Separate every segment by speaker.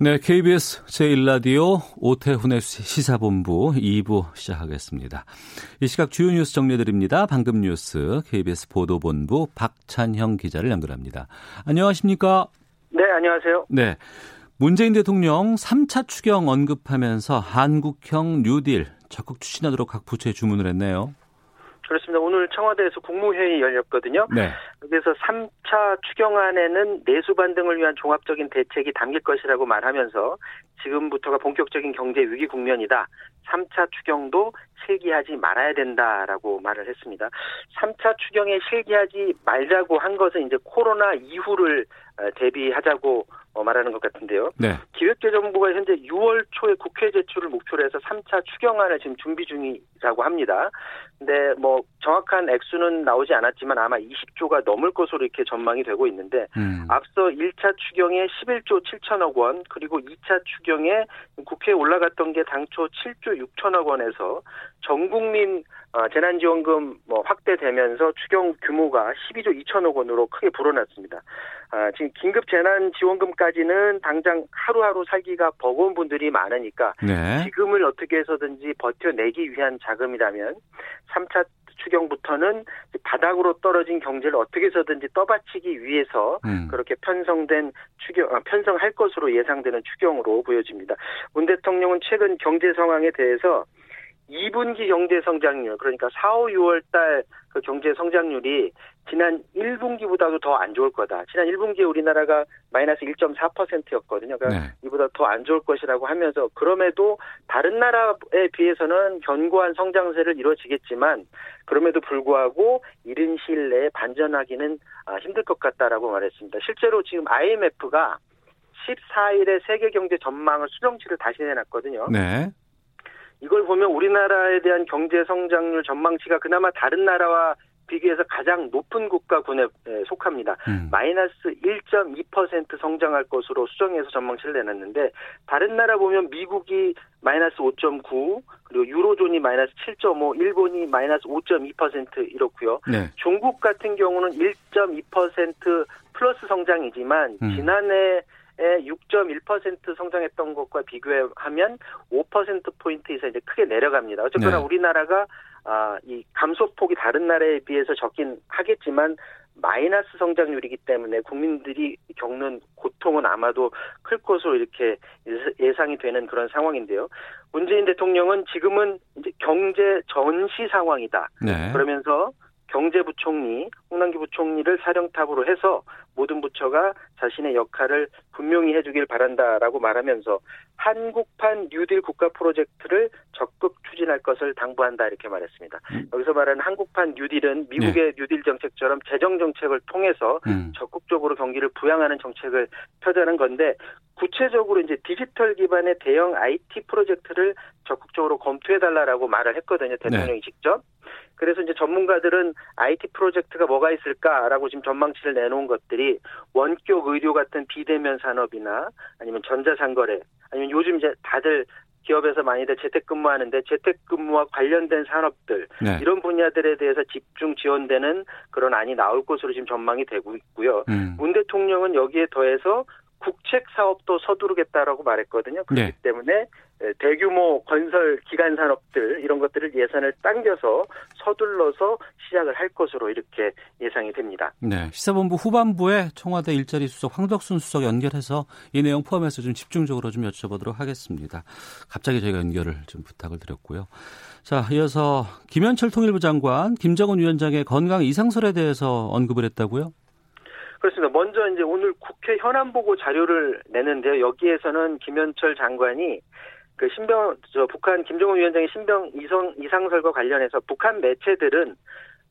Speaker 1: 네, KBS 제1라디오 오태훈의 시사본부 2부 시작하겠습니다. 이 시각 주요 뉴스 정리해드립니다. 방금 뉴스 KBS 보도본부 박찬형 기자를 연결합니다. 안녕하십니까?
Speaker 2: 네, 안녕하세요.
Speaker 1: 네. 문재인 대통령 3차 추경 언급하면서 한국형 뉴딜 적극 추진하도록 각 부처에 주문을 했네요.
Speaker 2: 그렇습니다. 오늘 청와대에서 국무회의 열렸거든요.
Speaker 1: 네.
Speaker 2: 여기서 3차 추경안에는 내수 반 등을 위한 종합적인 대책이 담길 것이라고 말하면서 지금부터가 본격적인 경제 위기 국면이다. 3차 추경도 실기하지 말아야 된다라고 말을 했습니다. 3차 추경에 실기하지 말자고 한 것은 이제 코로나 이후를 대비하자고 말하는 것 같은데요.
Speaker 1: 네.
Speaker 2: 기획재정부가 현재 6월 초에 국회 제출을 목표로 해서 3차 추경안을 지금 준비 중이라고 합니다. 근데 뭐 정확한 액수는 나오지 않았지만 아마 20조가 넘을 것으로 이렇게 전망이 되고 있는데
Speaker 1: 음.
Speaker 2: 앞서 1차 추경에 11조 7천억 원 그리고 2차 추경에 국회에 올라갔던 게 당초 7조 6천억 원에서 전 국민 재난지원금 뭐 확대되면서 추경 규모가 12조 2천억 원으로 크게 불어났습니다. 아, 지금 긴급 재난지원금까지는 당장 하루하루 살기가 버거운 분들이 많으니까
Speaker 1: 네.
Speaker 2: 지금을 어떻게 해서든지 버텨내기 위한 자금이라면 3차 추경부터는 바닥으로 떨어진 경제를 어떻게 해서든지 떠받치기 위해서
Speaker 1: 음.
Speaker 2: 그렇게 편성된 추경, 아, 편성할 것으로 예상되는 추경으로 보여집니다. 문 대통령은 최근 경제 상황에 대해서 2분기 경제 성장률 그러니까 4, 5, 6월 달 그 경제 성장률이 지난 1분기보다도 더 안 좋을 거다. 지난 1분기에 우리나라가 마이너스 1.4%였거든요. 그러니까
Speaker 1: 네.
Speaker 2: 이보다 더 안 좋을 것이라고 하면서 그럼에도 다른 나라에 비해서는 견고한 성장세를 이루어지겠지만 그럼에도 불구하고 이른 시일 내에 반전하기는 아, 힘들 것 같다라고 말했습니다. 실제로 지금 IMF가 14일에 세계 경제 전망을 수정치를 다시 내놨거든요.
Speaker 1: 네.
Speaker 2: 이걸 보면 우리나라에 대한 경제 성장률 전망치가 그나마 다른 나라와 비교해서 가장 높은 국가군에 속합니다.
Speaker 1: 음.
Speaker 2: 마이너스 1.2% 성장할 것으로 수정해서 전망치를 내놨는데 다른 나라 보면 미국이 마이너스 5.9 그리고 유로존이 마이너스 7.5 일본이 마이너스 5.2% 이렇고요.
Speaker 1: 네.
Speaker 2: 중국 같은 경우는 1.2% 플러스 성장이지만
Speaker 1: 음.
Speaker 2: 지난해 에 6.1% 성장했던 것과 비교하면 5%포인트 이상 이제 크게 내려갑니다. 어쨌거나
Speaker 1: 네.
Speaker 2: 우리나라가 아, 이 감소폭이 다른 나라에 비해서 적긴 하겠지만 마이너스 성장률이기 때문에 국민들이 겪는 고통은 아마도 클 것으로 이렇게 예상이 되는 그런 상황인데요. 문재인 대통령은 지금은 이제 경제 전시 상황이다.
Speaker 1: 네.
Speaker 2: 그러면서 경제부총리, 홍남기 부총리를 사령탑으로 해서 모든 부처가 자신의 역할을 분명히 해주길 바란다라고 말하면서 한국판 뉴딜 국가 프로젝트를 적극 추진할 것을 당부한다 이렇게 말했습니다.
Speaker 1: 음.
Speaker 2: 여기서 말하는 한국판 뉴딜은 미국의 뉴딜 정책처럼 재정 정책을 통해서
Speaker 1: 음.
Speaker 2: 적극적으로 경기를 부양하는 정책을 펴자는 건데 구체적으로 이제 디지털 기반의 대형 IT 프로젝트를 적극적으로 검토해 달라라고 말을 했거든요. 대통령이 직접. 그래서 이제 전문가들은 IT 프로젝트가 뭐가 있을까라고 지금 전망치를 내놓은 것들이 원격 의료 같은 비대면 산업이나 아니면 전자상거래 아니면 요즘 이제 다들 기업에서 많이들 재택근무하는데 재택근무와 관련된 산업들
Speaker 1: 네.
Speaker 2: 이런 분야들에 대해서 집중 지원되는 그런 안이 나올 것으로 지금 전망이 되고 있고요.
Speaker 1: 음.
Speaker 2: 문 대통령은 여기에 더해서 국책 사업도 서두르겠다라고 말했거든요. 그렇기
Speaker 1: 네.
Speaker 2: 때문에 대규모 건설 기간 산업들 이런 것들을 예산을 당겨서 서둘러서 시작을 할 것으로 이렇게 예상이 됩니다.
Speaker 1: 네. 시사본부 후반부에 청와대 일자리 수석 황덕순 수석 연결해서 이 내용 포함해서 좀 집중적으로 좀 여쭤보도록 하겠습니다. 갑자기 저희가 연결을 좀 부탁을 드렸고요. 자, 이어서 김현철 통일부 장관, 김정은 위원장의 건강 이상설에 대해서 언급을 했다고요?
Speaker 2: 그렇습니다. 먼저 이제 오늘 국회 현안 보고 자료를 내는데요. 여기에서는 김현철 장관이 그 신병 저 북한 김정은 위원장의 신병 이성 이상설과 관련해서 북한 매체들은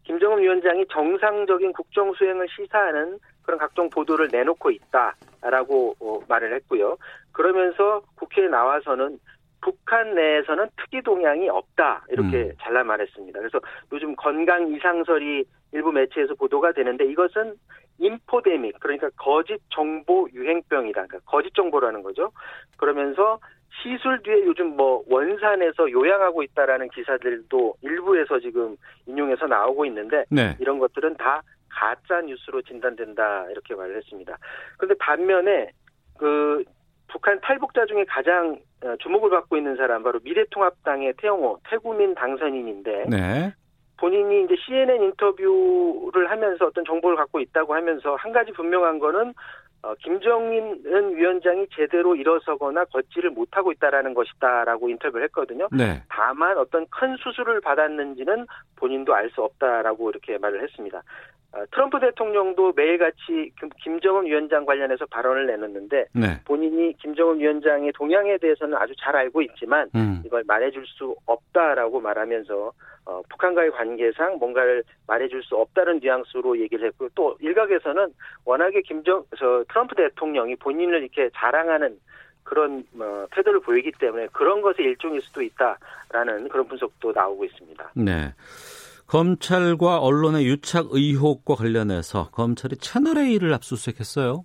Speaker 2: 김정은 위원장이 정상적인 국정 수행을 시사하는 그런 각종 보도를 내놓고 있다라고 어, 말을 했고요. 그러면서 국회에 나와서는 북한 내에서는 특이 동향이 없다 이렇게
Speaker 1: 음.
Speaker 2: 잘라 말했습니다. 그래서 요즘 건강 이상설이 일부 매체에서 보도가 되는데 이것은 인포데믹 그러니까 거짓 정보 유행병이다. 그러니까 거짓 정보라는 거죠. 그러면서 시술 뒤에 요즘 뭐 원산에서 요양하고 있다라는 기사들도 일부에서 지금 인용해서 나오고 있는데
Speaker 1: 네.
Speaker 2: 이런 것들은 다 가짜 뉴스로 진단된다 이렇게 말을 했습니다. 그런데 반면에 그 북한 탈북자 중에 가장 어, 주목을 받고 있는 사람 바로 미래통합당의 태영호 태구민 당선인인데
Speaker 1: 네.
Speaker 2: 본인이 이제 CNN 인터뷰를 하면서 어떤 정보를 갖고 있다고 하면서 한 가지 분명한 거는 어, 김정인 위원장이 제대로 일어서거나 걷지를 못하고 있다라는 것이다라고 인터뷰를 했거든요.
Speaker 1: 네.
Speaker 2: 다만 어떤 큰 수술을 받았는지는 본인도 알 수 없다라고 이렇게 말을 했습니다. 어, 트럼프 대통령도 매일같이 김- 김정은 위원장 관련해서 발언을 내놓는데
Speaker 1: 네.
Speaker 2: 본인이 김정은 위원장의 동향에 대해서는 아주 잘 알고 있지만
Speaker 1: 음.
Speaker 2: 이걸 말해줄 수 없다라고 말하면서 어, 북한과의 관계상 뭔가를 말해줄 수 없다는 뉘앙스로 얘기를 했고 또 일각에서는 워낙에 김정 저 트럼프 대통령이 본인을 이렇게 자랑하는 그런 어, 태도를 보이기 때문에 그런 것의 일종일 수도 있다라는 그런 분석도 나오고 있습니다.
Speaker 1: 네. 검찰과 언론의 유착 의혹과 관련해서 검찰이 채널 A를 압수수색했어요.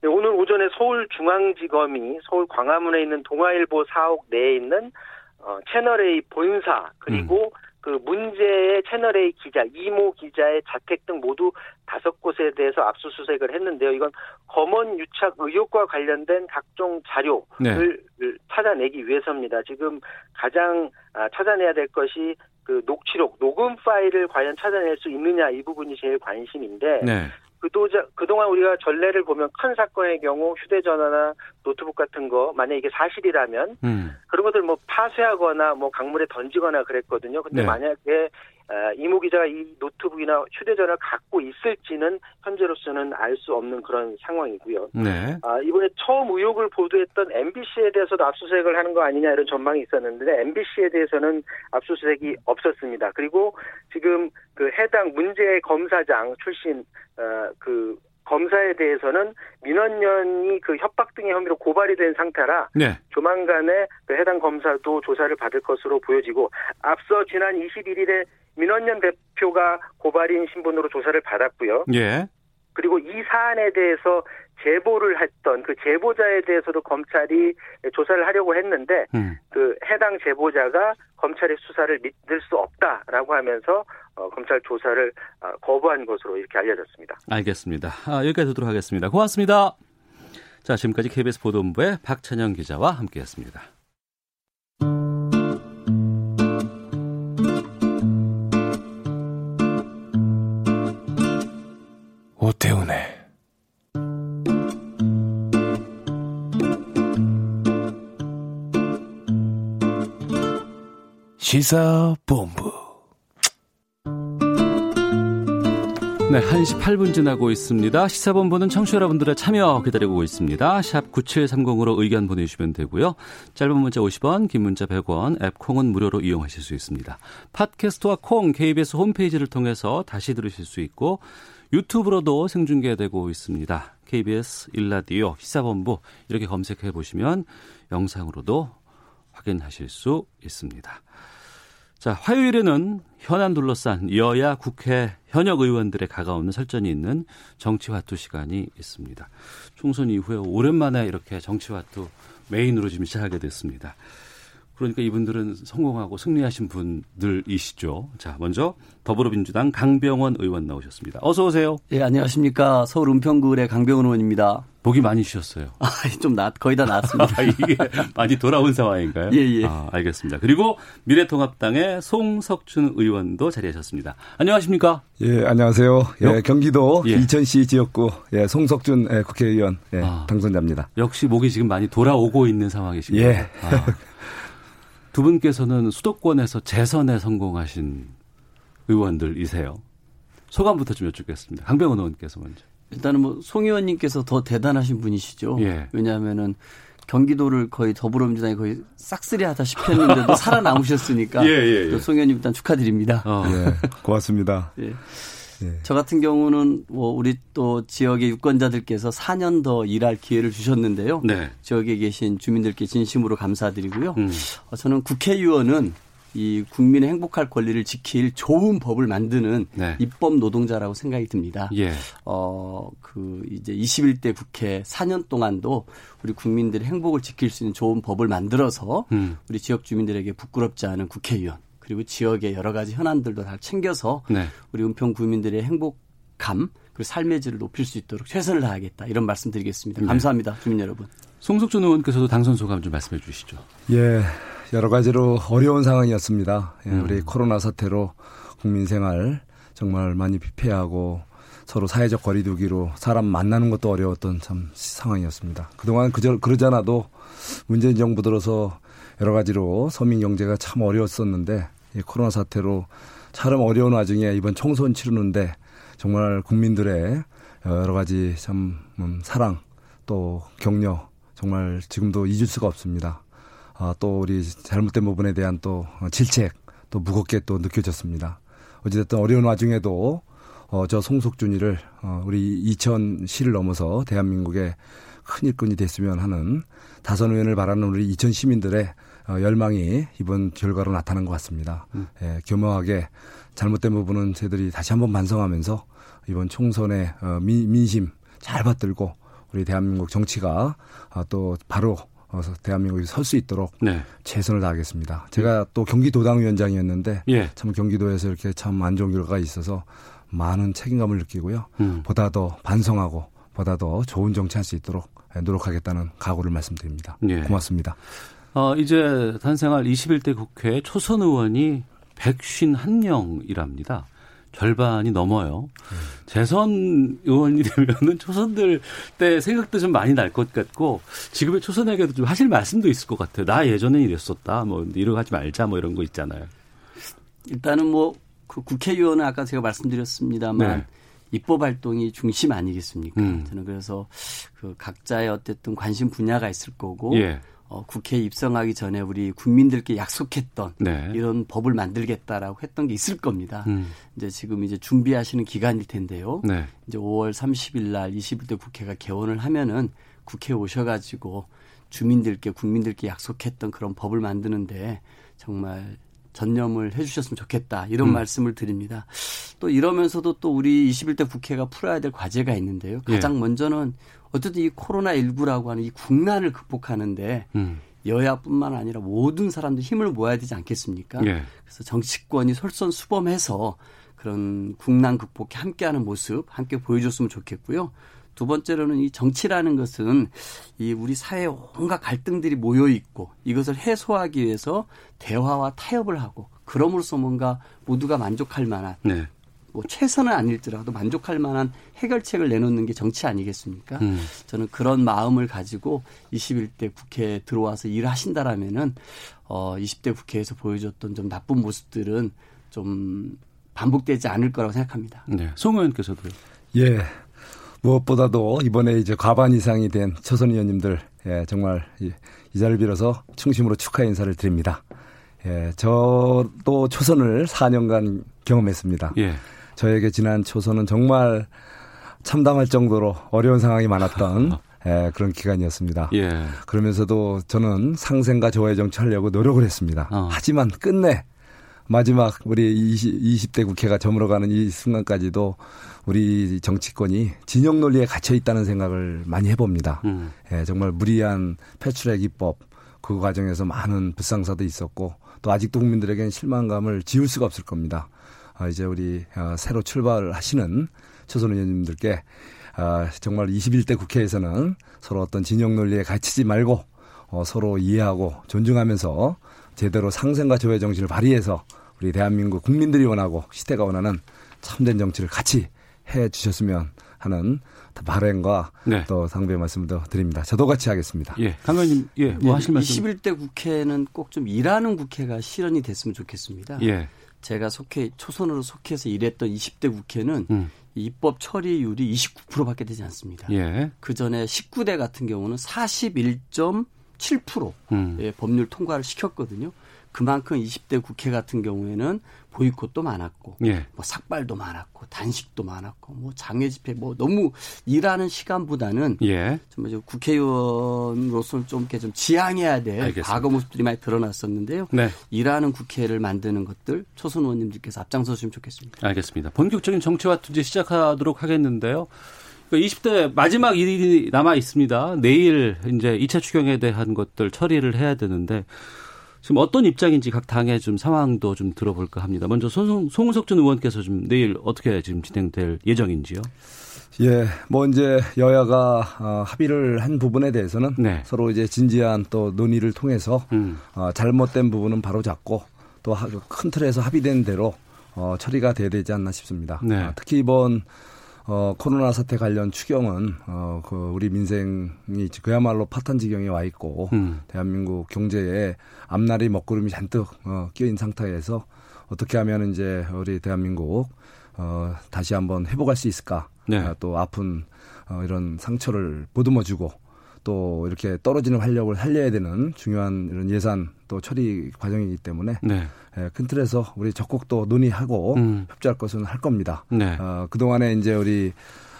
Speaker 2: 네, 오늘 오전에 서울중앙지검이 서울 광화문에 있는 동아일보 사옥 내에 있는 어, 채널A 본사 그리고 그 문제의 채널A 기자 이모 기자의 자택 등 모두 다섯 곳에 대해서 압수수색을 했는데요. 이건 검언 유착 의혹과 관련된 각종 자료를
Speaker 1: 네.
Speaker 2: 찾아내기 위해서입니다. 지금 가장 아, 찾아내야 될 것이 그 녹취록, 녹음 파일을 과연 찾아낼 수 있느냐 이 부분이 제일 관심인데
Speaker 1: 네.
Speaker 2: 그도자, 그동안 우리가 전례를 보면 큰 사건의 경우 휴대전화나 노트북 같은 거 만약 이게 사실이라면
Speaker 1: 음.
Speaker 2: 그런 것들 뭐 파쇄하거나 뭐 강물에 던지거나 그랬거든요. 근데
Speaker 1: 네.
Speaker 2: 만약에 아, 이모 기자가 이 노트북이나 휴대전화를 갖고 있을지는 현재로서는 알 수 없는 그런 상황이고요.
Speaker 1: 네.
Speaker 2: 아, 이번에 처음 의혹을 보도했던 MBC에 대해서도 압수수색을 하는 거 아니냐 이런 전망이 있었는데 MBC에 대해서는 압수수색이 없었습니다. 그리고 지금 그 해당 문제의 검사장 출신 어, 그 검사에 대해서는 민원연이 그 협박 등의 혐의로 고발이 된 상태라
Speaker 1: 네.
Speaker 2: 조만간에 그 해당 검사도 조사를 받을 것으로 보여지고 앞서 지난 21일에 민원연 대표가 고발인 신분으로 조사를 받았고요.
Speaker 1: 예.
Speaker 2: 그리고 이 사안에 대해서 제보를 했던 그 제보자에 대해서도 검찰이 조사를 하려고 했는데
Speaker 1: 음.
Speaker 2: 그 해당 제보자가 검찰의 수사를 믿을 수 없다라고 하면서 어, 검찰 조사를 어, 거부한 것으로 이렇게 알려졌습니다.
Speaker 1: 알겠습니다. 아, 여기까지 듣도록 하겠습니다. 고맙습니다. 자, 지금까지 KBS 보도본부의 박찬영 기자와 함께했습니다.
Speaker 3: 오태훈의 시사본부
Speaker 1: 네, 1시 8분 지나고 있습니다. 시사본부는 청취자 여러분들의 참여 기다리고 있습니다. 샵 9730으로 의견 보내주시면 되고요. 짧은 문자 50원, 긴 문자 100원, 앱 콩은 무료로 이용하실 수 있습니다. 팟캐스트와 콩, KBS 홈페이지를 통해서 다시 들으실 수 있고 유튜브로도 생중계되고 있습니다. KBS 일라디오 시사본부 이렇게 검색해 보시면 영상으로도 확인하실 수 있습니다. 자, 화요일에는 현안 둘러싼 여야 국회 현역 의원들의 가까운 설전이 있는 정치화투 시간이 있습니다. 총선 이후에 오랜만에 이렇게 정치화투 메인으로 지금 시작하게 됐습니다. 그러니까 이분들은 성공하고 승리하신 분들이시죠. 자, 먼저 더불어민주당 강병원 의원 나오셨습니다. 어서 오세요.
Speaker 4: 예, 안녕하십니까. 서울 은평구의 강병훈 의원입니다.
Speaker 1: 복이 많이 쉬셨어요.
Speaker 4: 아, 좀 나, 거의 다 나았습니다.
Speaker 1: 아, 이게 많이 돌아온 상황인가요?
Speaker 4: 예, 예.
Speaker 1: 아, 알겠습니다. 그리고 미래통합당의 송석준 의원도 자리하셨습니다. 안녕하십니까?
Speaker 5: 예, 안녕하세요. 예,
Speaker 1: 역-
Speaker 5: 경기도
Speaker 1: 예.
Speaker 5: 이천시 지역구 예, 송석준 예, 국회의원 예,
Speaker 1: 아.
Speaker 5: 당선자입니다.
Speaker 1: 역시 목이 지금 많이 돌아오고 있는 상황이시군요.
Speaker 5: 예.
Speaker 1: 아. 두 분께서는 수도권에서 재선에 성공하신 의원들이세요. 소감부터 좀 여쭙겠습니다. 강병원 의원께서 먼저.
Speaker 4: 일단은 뭐, 송 의원님께서 더 대단하신 분이시죠.
Speaker 1: 예.
Speaker 4: 왜냐하면은 경기도를 거의 더불어민주당이 거의 싹쓸이 하다시피 했는데도 살아남으셨으니까.
Speaker 1: 예, 예, 예.
Speaker 4: 또송 의원님 일단 축하드립니다.
Speaker 1: 어.
Speaker 5: 예, 고맙습니다.
Speaker 4: 예.
Speaker 5: 예.
Speaker 4: 저 같은 경우는 뭐 우리 또 지역의 유권자들께서 4년 더 일할 기회를 주셨는데요.
Speaker 1: 네.
Speaker 4: 지역에 계신 주민들께 진심으로 감사드리고요.
Speaker 1: 음.
Speaker 4: 어, 저는 국회의원은 이 국민의 행복할 권리를 지킬 좋은 법을 만드는
Speaker 1: 네.
Speaker 4: 입법 노동자라고 생각이 듭니다.
Speaker 1: 예.
Speaker 4: 어, 그 이제 21대 국회 4년 동안도 우리 국민들의 행복을 지킬 수 있는 좋은 법을 만들어서
Speaker 1: 음.
Speaker 4: 우리 지역 주민들에게 부끄럽지 않은 국회의원 그리고 지역의 여러 가지 현안들도 다 챙겨서
Speaker 1: 네.
Speaker 4: 우리 은평 구민들의 행복감 그리고 삶의 질을 높일 수 있도록 최선을 다하겠다 이런 말씀드리겠습니다.
Speaker 1: 네.
Speaker 4: 감사합니다, 주민 여러분.
Speaker 1: 송석준 의원께서도 당선 소감 좀 말씀해 주시죠.
Speaker 5: 예, 여러 가지로 어려운 상황이었습니다. 예,
Speaker 1: 음.
Speaker 5: 우리 코로나 사태로 국민 생활 정말 많이 피폐하고 서로 사회적 거리두기로 사람 만나는 것도 어려웠던 참 상황이었습니다. 그동안 그저 그러잖아도 문재인 정부 들어서 여러 가지로 서민 경제가 참 어려웠었는데 이 코로나 사태로 참 어려운 와중에 이번 총선 치르는데 정말 국민들의 여러 가지 참 음, 사랑 또 격려 정말 지금도 잊을 수가 없습니다. 아, 또 우리 잘못된 부분에 대한 또 질책 또 무겁게 또 느껴졌습니다. 어찌됐든 어려운 와중에도 어, 저 송석준이를 어, 우리 이천 시를 넘어서 대한민국의 큰 일꾼이 됐으면 하는 다선 의원을 바라는 우리 이천 시민들의 어, 열망이 이번 결과로 나타난 것 같습니다. 예, 교묘하게 잘못된 부분은 저희들이 다시 한번 반성하면서 이번 총선의 어, 민, 민심 잘 받들고 우리 대한민국 정치가 아, 또 바로 어, 대한민국이 설 수 있도록
Speaker 1: 네.
Speaker 5: 최선을 다하겠습니다. 제가 또 경기도당 위원장이었는데
Speaker 1: 예.
Speaker 5: 참 경기도에서 이렇게 참 안 좋은 결과가 있어서 많은 책임감을 느끼고요.
Speaker 1: 음.
Speaker 5: 보다 더 반성하고 보다 더 좋은 정치할 수 있도록 노력하겠다는 각오를 말씀드립니다.
Speaker 1: 예.
Speaker 5: 고맙습니다.
Speaker 1: 어, 이제 탄생할 21대 국회 초선 의원이 151명이랍니다. 절반이 넘어요. 재선 의원이 되면은 초선들 때 생각도 좀 많이 날 것 같고 지금의 초선에게도 좀 하실 말씀도 있을 것 같아요. 나 예전엔 이랬었다. 뭐 이러고 하지 말자 뭐 이런 거 있잖아요.
Speaker 4: 일단은 뭐 그 국회의원은 아까 제가 말씀드렸습니다만
Speaker 1: 네.
Speaker 4: 입법 활동이 중심 아니겠습니까?
Speaker 1: 음.
Speaker 4: 저는 그래서 그 각자의 어쨌든 관심 분야가 있을 거고
Speaker 1: 예.
Speaker 4: 어, 국회에 입성하기 전에 우리 국민들께 약속했던
Speaker 1: 네.
Speaker 4: 이런 법을 만들겠다라고 했던 게 있을 겁니다.
Speaker 1: 음.
Speaker 4: 이제 지금 이제 준비하시는 기간일 텐데요.
Speaker 1: 네.
Speaker 4: 이제 5월 30일 날 21대 국회가 개원을 하면은 국회에 오셔가지고 주민들께 국민들께 약속했던 그런 법을 만드는데 정말 전념을 해주셨으면 좋겠다 이런
Speaker 1: 음.
Speaker 4: 말씀을 드립니다. 또 이러면서도 또 우리 21대 국회가 풀어야 될 과제가 있는데요. 가장
Speaker 1: 예.
Speaker 4: 먼저는 어쨌든 이 코로나 19라고 하는 이 국난을 극복하는데
Speaker 1: 음.
Speaker 4: 여야뿐만 아니라 모든 사람들 힘을 모아야 되지 않겠습니까?
Speaker 1: 예.
Speaker 4: 그래서 정치권이 솔선수범해서 그런 국난 극복에 함께하는 모습 함께 보여줬으면 좋겠고요. 두 번째로는 이 정치라는 것은 이 우리 사회에 온갖 갈등들이 모여 있고 이것을 해소하기 위해서 대화와 타협을 하고 그럼으로써 뭔가 모두가 만족할 만한
Speaker 1: 네.
Speaker 4: 뭐 최선은 아닐지라도 만족할 만한 해결책을 내놓는 게 정치 아니겠습니까?
Speaker 1: 음.
Speaker 4: 저는 그런 마음을 가지고 21대 국회에 들어와서 일하신다라면은 어 20대 국회에서 보여줬던 좀 나쁜 모습들은 좀 반복되지 않을 거라고 생각합니다.
Speaker 1: 네. 송 의원께서도요.
Speaker 5: 예. 무엇보다도 이번에 이제 과반 이상이 된 초선 의원님들 예, 정말 이, 이 자리를 빌어서 충심으로 축하 인사를 드립니다. 예, 저도 초선을 4년간 경험했습니다.
Speaker 1: 예.
Speaker 5: 저에게 지난 초선은 정말 참담할 정도로 어려운 상황이 많았던 예, 그런 기간이었습니다.
Speaker 1: 예.
Speaker 5: 그러면서도 저는 상생과 조화의 정치하려고 노력을 했습니다.
Speaker 1: 어.
Speaker 5: 하지만 끝내 마지막 우리 20, 대 국회가 저물어가는 이 순간까지도 우리 정치권이 진영 논리에 갇혀 있다는 생각을 많이 해봅니다.
Speaker 1: 음.
Speaker 5: 예, 정말 무리한 패출액 입법 그 과정에서 많은 불상사도 있었고 또 아직도 국민들에게는 실망감을 지울 수가 없을 겁니다. 아, 이제 우리 어, 새로 출발하시는 초선 의원님들께 아, 정말 21대 국회에서는 서로 어떤 진영 논리에 갇히지 말고 어, 서로 이해하고 존중하면서 제대로 상생과 조회 정신을 발휘해서 우리 대한민국 국민들이 원하고 시대가 원하는 참된 정치를 같이 해 주셨으면 하는 바램과
Speaker 1: 네.
Speaker 5: 또 상부의 말씀을 더 드립니다. 저도 같이 하겠습니다.
Speaker 1: 예. 강 의원님, 예. 뭐 하실 말씀?
Speaker 4: 21대 국회는 꼭 좀 일하는 국회가 실현이 됐으면 좋겠습니다.
Speaker 1: 예.
Speaker 4: 제가 속해 초선으로 속해서 일했던 20대 국회는
Speaker 1: 음.
Speaker 4: 이 입법 처리율이 29%밖에 되지 않습니다.
Speaker 1: 예.
Speaker 4: 그 전에 19대 같은 경우는 7%의
Speaker 1: 음.
Speaker 4: 예, 법률 통과를 시켰거든요. 그만큼 20대 국회 같은 경우에는 보이콧도 많았고
Speaker 1: 예.
Speaker 4: 뭐 삭발도 많았고 단식도 많았고 뭐 장외 집회 뭐 너무 일하는 시간보다는
Speaker 1: 예.
Speaker 4: 저 국회의원으로서 좀 이렇게 좀 지향해야 될
Speaker 1: 알겠습니다.
Speaker 4: 과거 모습들이 많이 드러났었는데요.
Speaker 1: 네.
Speaker 4: 일하는 국회를 만드는 것들 초선 의원님들께서 앞장서 주시면 좋겠습니다.
Speaker 1: 알겠습니다. 본격적인 정치와 투지 시작하도록 하겠는데요. 20대 마지막 일이 남아 있습니다. 내일 이제 2차 추경에 대한 것들 처리를 해야 되는데 지금 어떤 입장인지 각 당의 좀 상황도 좀 들어볼까 합니다. 먼저 손, 송우석 전 의원께서 좀 내일 어떻게 지금 진행될 예정인지요?
Speaker 5: 예, 뭐 이제 여야가 어, 합의를 한 부분에 대해서는
Speaker 1: 네.
Speaker 5: 서로 이제 진지한 또 논의를 통해서
Speaker 1: 음.
Speaker 5: 어, 잘못된 부분은 바로 잡고 또 큰 틀에서 합의된 대로 어, 처리가 돼야 되지 않나 싶습니다.
Speaker 1: 네.
Speaker 5: 아, 특히 이번 어, 코로나 사태 관련 추경은 어, 그 우리 민생이 그야말로 파탄 지경에 와 있고
Speaker 1: 음.
Speaker 5: 대한민국 경제에 앞날이 먹구름이 잔뜩 어, 끼어있는 상태에서 어떻게 하면 이제 우리 대한민국 어, 다시 한번 회복할 수 있을까?
Speaker 1: 네.
Speaker 5: 아, 또 아픈 어, 이런 상처를 보듬어주고 또 이렇게 떨어지는 활력을 살려야 되는 중요한 이런 예산 또 처리 과정이기 때문에
Speaker 1: 네.
Speaker 5: 예, 큰 틀에서 우리 적극 또 논의하고
Speaker 1: 음.
Speaker 5: 협조할 것은 할 겁니다.
Speaker 1: 네.
Speaker 5: 어, 그동안에 이제 우리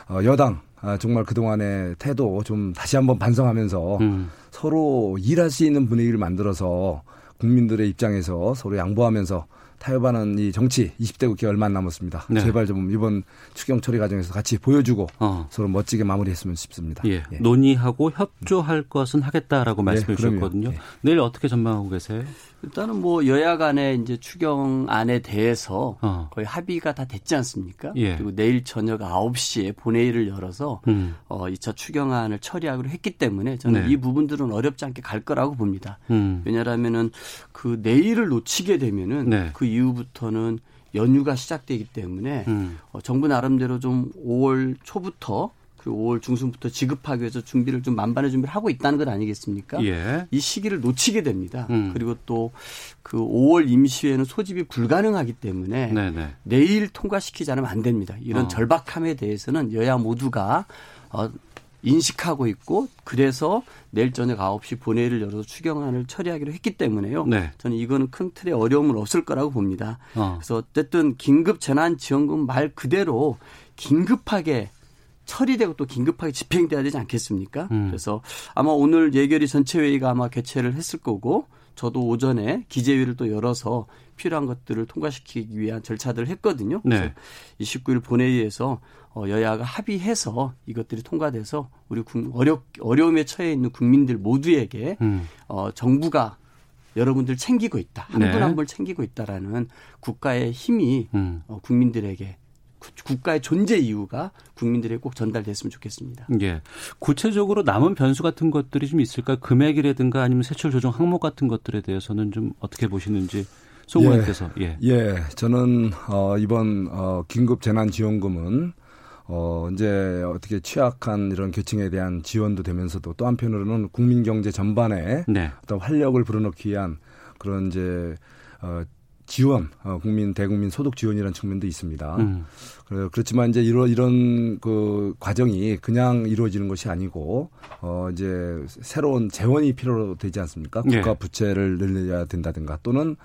Speaker 5: 어, 여당 아, 정말 그동안의 태도 좀 다시 한번 반성하면서
Speaker 1: 음.
Speaker 5: 서로 일할 수 있는 분위기를 만들어서 국민들의 입장에서 서로 양보하면서 타협하는 이 정치 20대 국회 얼마 안 남았습니다.
Speaker 1: 네.
Speaker 5: 제발 좀 이번 추경 처리 과정에서 같이 보여주고
Speaker 1: 어.
Speaker 5: 서로 멋지게 마무리했으면 싶습니다.
Speaker 1: 예. 논의하고 협조할 것은 하겠다라고 말씀해
Speaker 5: 그럼요.
Speaker 1: 주셨거든요.
Speaker 5: 예.
Speaker 1: 내일 어떻게 전망하고 계세요?
Speaker 4: 일단은 뭐 여야 간의 이제 추경안에 대해서
Speaker 1: 어.
Speaker 4: 거의 합의가 다 됐지 않습니까?
Speaker 1: 예.
Speaker 4: 그리고 내일 저녁 9시에 본회의를 열어서
Speaker 1: 음.
Speaker 4: 어, 2차 추경안을 처리하기로 했기 때문에 저는
Speaker 1: 네.
Speaker 4: 이 부분들은 어렵지 않게 갈 거라고 봅니다.
Speaker 1: 음.
Speaker 4: 왜냐하면은 그 내일을 놓치게 되면은
Speaker 1: 네.
Speaker 4: 그 이후부터는 연휴가 시작되기 때문에
Speaker 1: 음.
Speaker 4: 어, 정부 나름대로 좀 5월 초부터 그 5월 중순부터 지급하기 위해서 준비를 좀 만반의 준비를 하고 있다는 것 아니겠습니까?
Speaker 1: 예.
Speaker 4: 이 시기를 놓치게 됩니다.
Speaker 1: 음.
Speaker 4: 그리고 또 그 5월 임시회는 소집이 불가능하기 때문에
Speaker 1: 네네.
Speaker 4: 내일 통과시키지 않으면 안 됩니다. 이런
Speaker 1: 어.
Speaker 4: 절박함에 대해서는 여야 모두가 어, 인식하고 있고 그래서 내일 저녁 9시 본회의를 열어서 추경안을 처리하기로 했기 때문에요.
Speaker 1: 네.
Speaker 4: 저는 이거는 큰 틀에 어려움은 없을 거라고 봅니다.
Speaker 1: 어.
Speaker 4: 그래서 어쨌든 긴급 재난 지원금 말 그대로 긴급하게 처리되고 또 긴급하게 집행돼야 되지 않겠습니까?
Speaker 1: 음.
Speaker 4: 그래서 아마 오늘 예결위 전체 회의가 아마 개최를 했을 거고 저도 오전에 기재위를 또 열어서 필요한 것들을 통과시키기 위한 절차들을 했거든요.
Speaker 1: 네.
Speaker 4: 그래서 29일 본회의에서 어, 여야가 합의해서 이것들이 통과돼서 우리 국- 어려, 어려움에 처해 있는 국민들 모두에게
Speaker 1: 음.
Speaker 4: 어, 정부가 여러분들 챙기고 있다. 한
Speaker 1: 네.
Speaker 4: 분한분 챙기고 있다라는 국가의 힘이
Speaker 1: 음.
Speaker 4: 어, 국민들에게 구- 국가의 존재 이유가 국민들에게 꼭 전달됐으면 좋겠습니다.
Speaker 1: 예. 구체적으로 남은 변수 같은 것들이 좀 있을까요? 금액이라든가 아니면 세출 조정 항목 같은 것들에 대해서는 좀 어떻게 보시는지 송
Speaker 5: 예.
Speaker 1: 의원께서 예.
Speaker 5: 예, 저는 어, 이번 어, 긴급 재난 지원금은 어, 이제 어떻게 취약한 이런 계층에 대한 지원도 되면서도 또 한편으로는 국민 경제 전반에
Speaker 1: 네.
Speaker 5: 어떤 활력을 불어넣기 위한 그런 이제 어, 지원, 어, 국민 대국민 소득 지원이라는 측면도 있습니다.
Speaker 1: 음.
Speaker 5: 그- 그렇지만 이제 이런 이런 그 과정이 그냥 이루어지는 것이 아니고 어 이제 새로운 재원이 필요되지 않습니까?
Speaker 1: 예.
Speaker 5: 국가 부채를 늘려야 된다든가 또는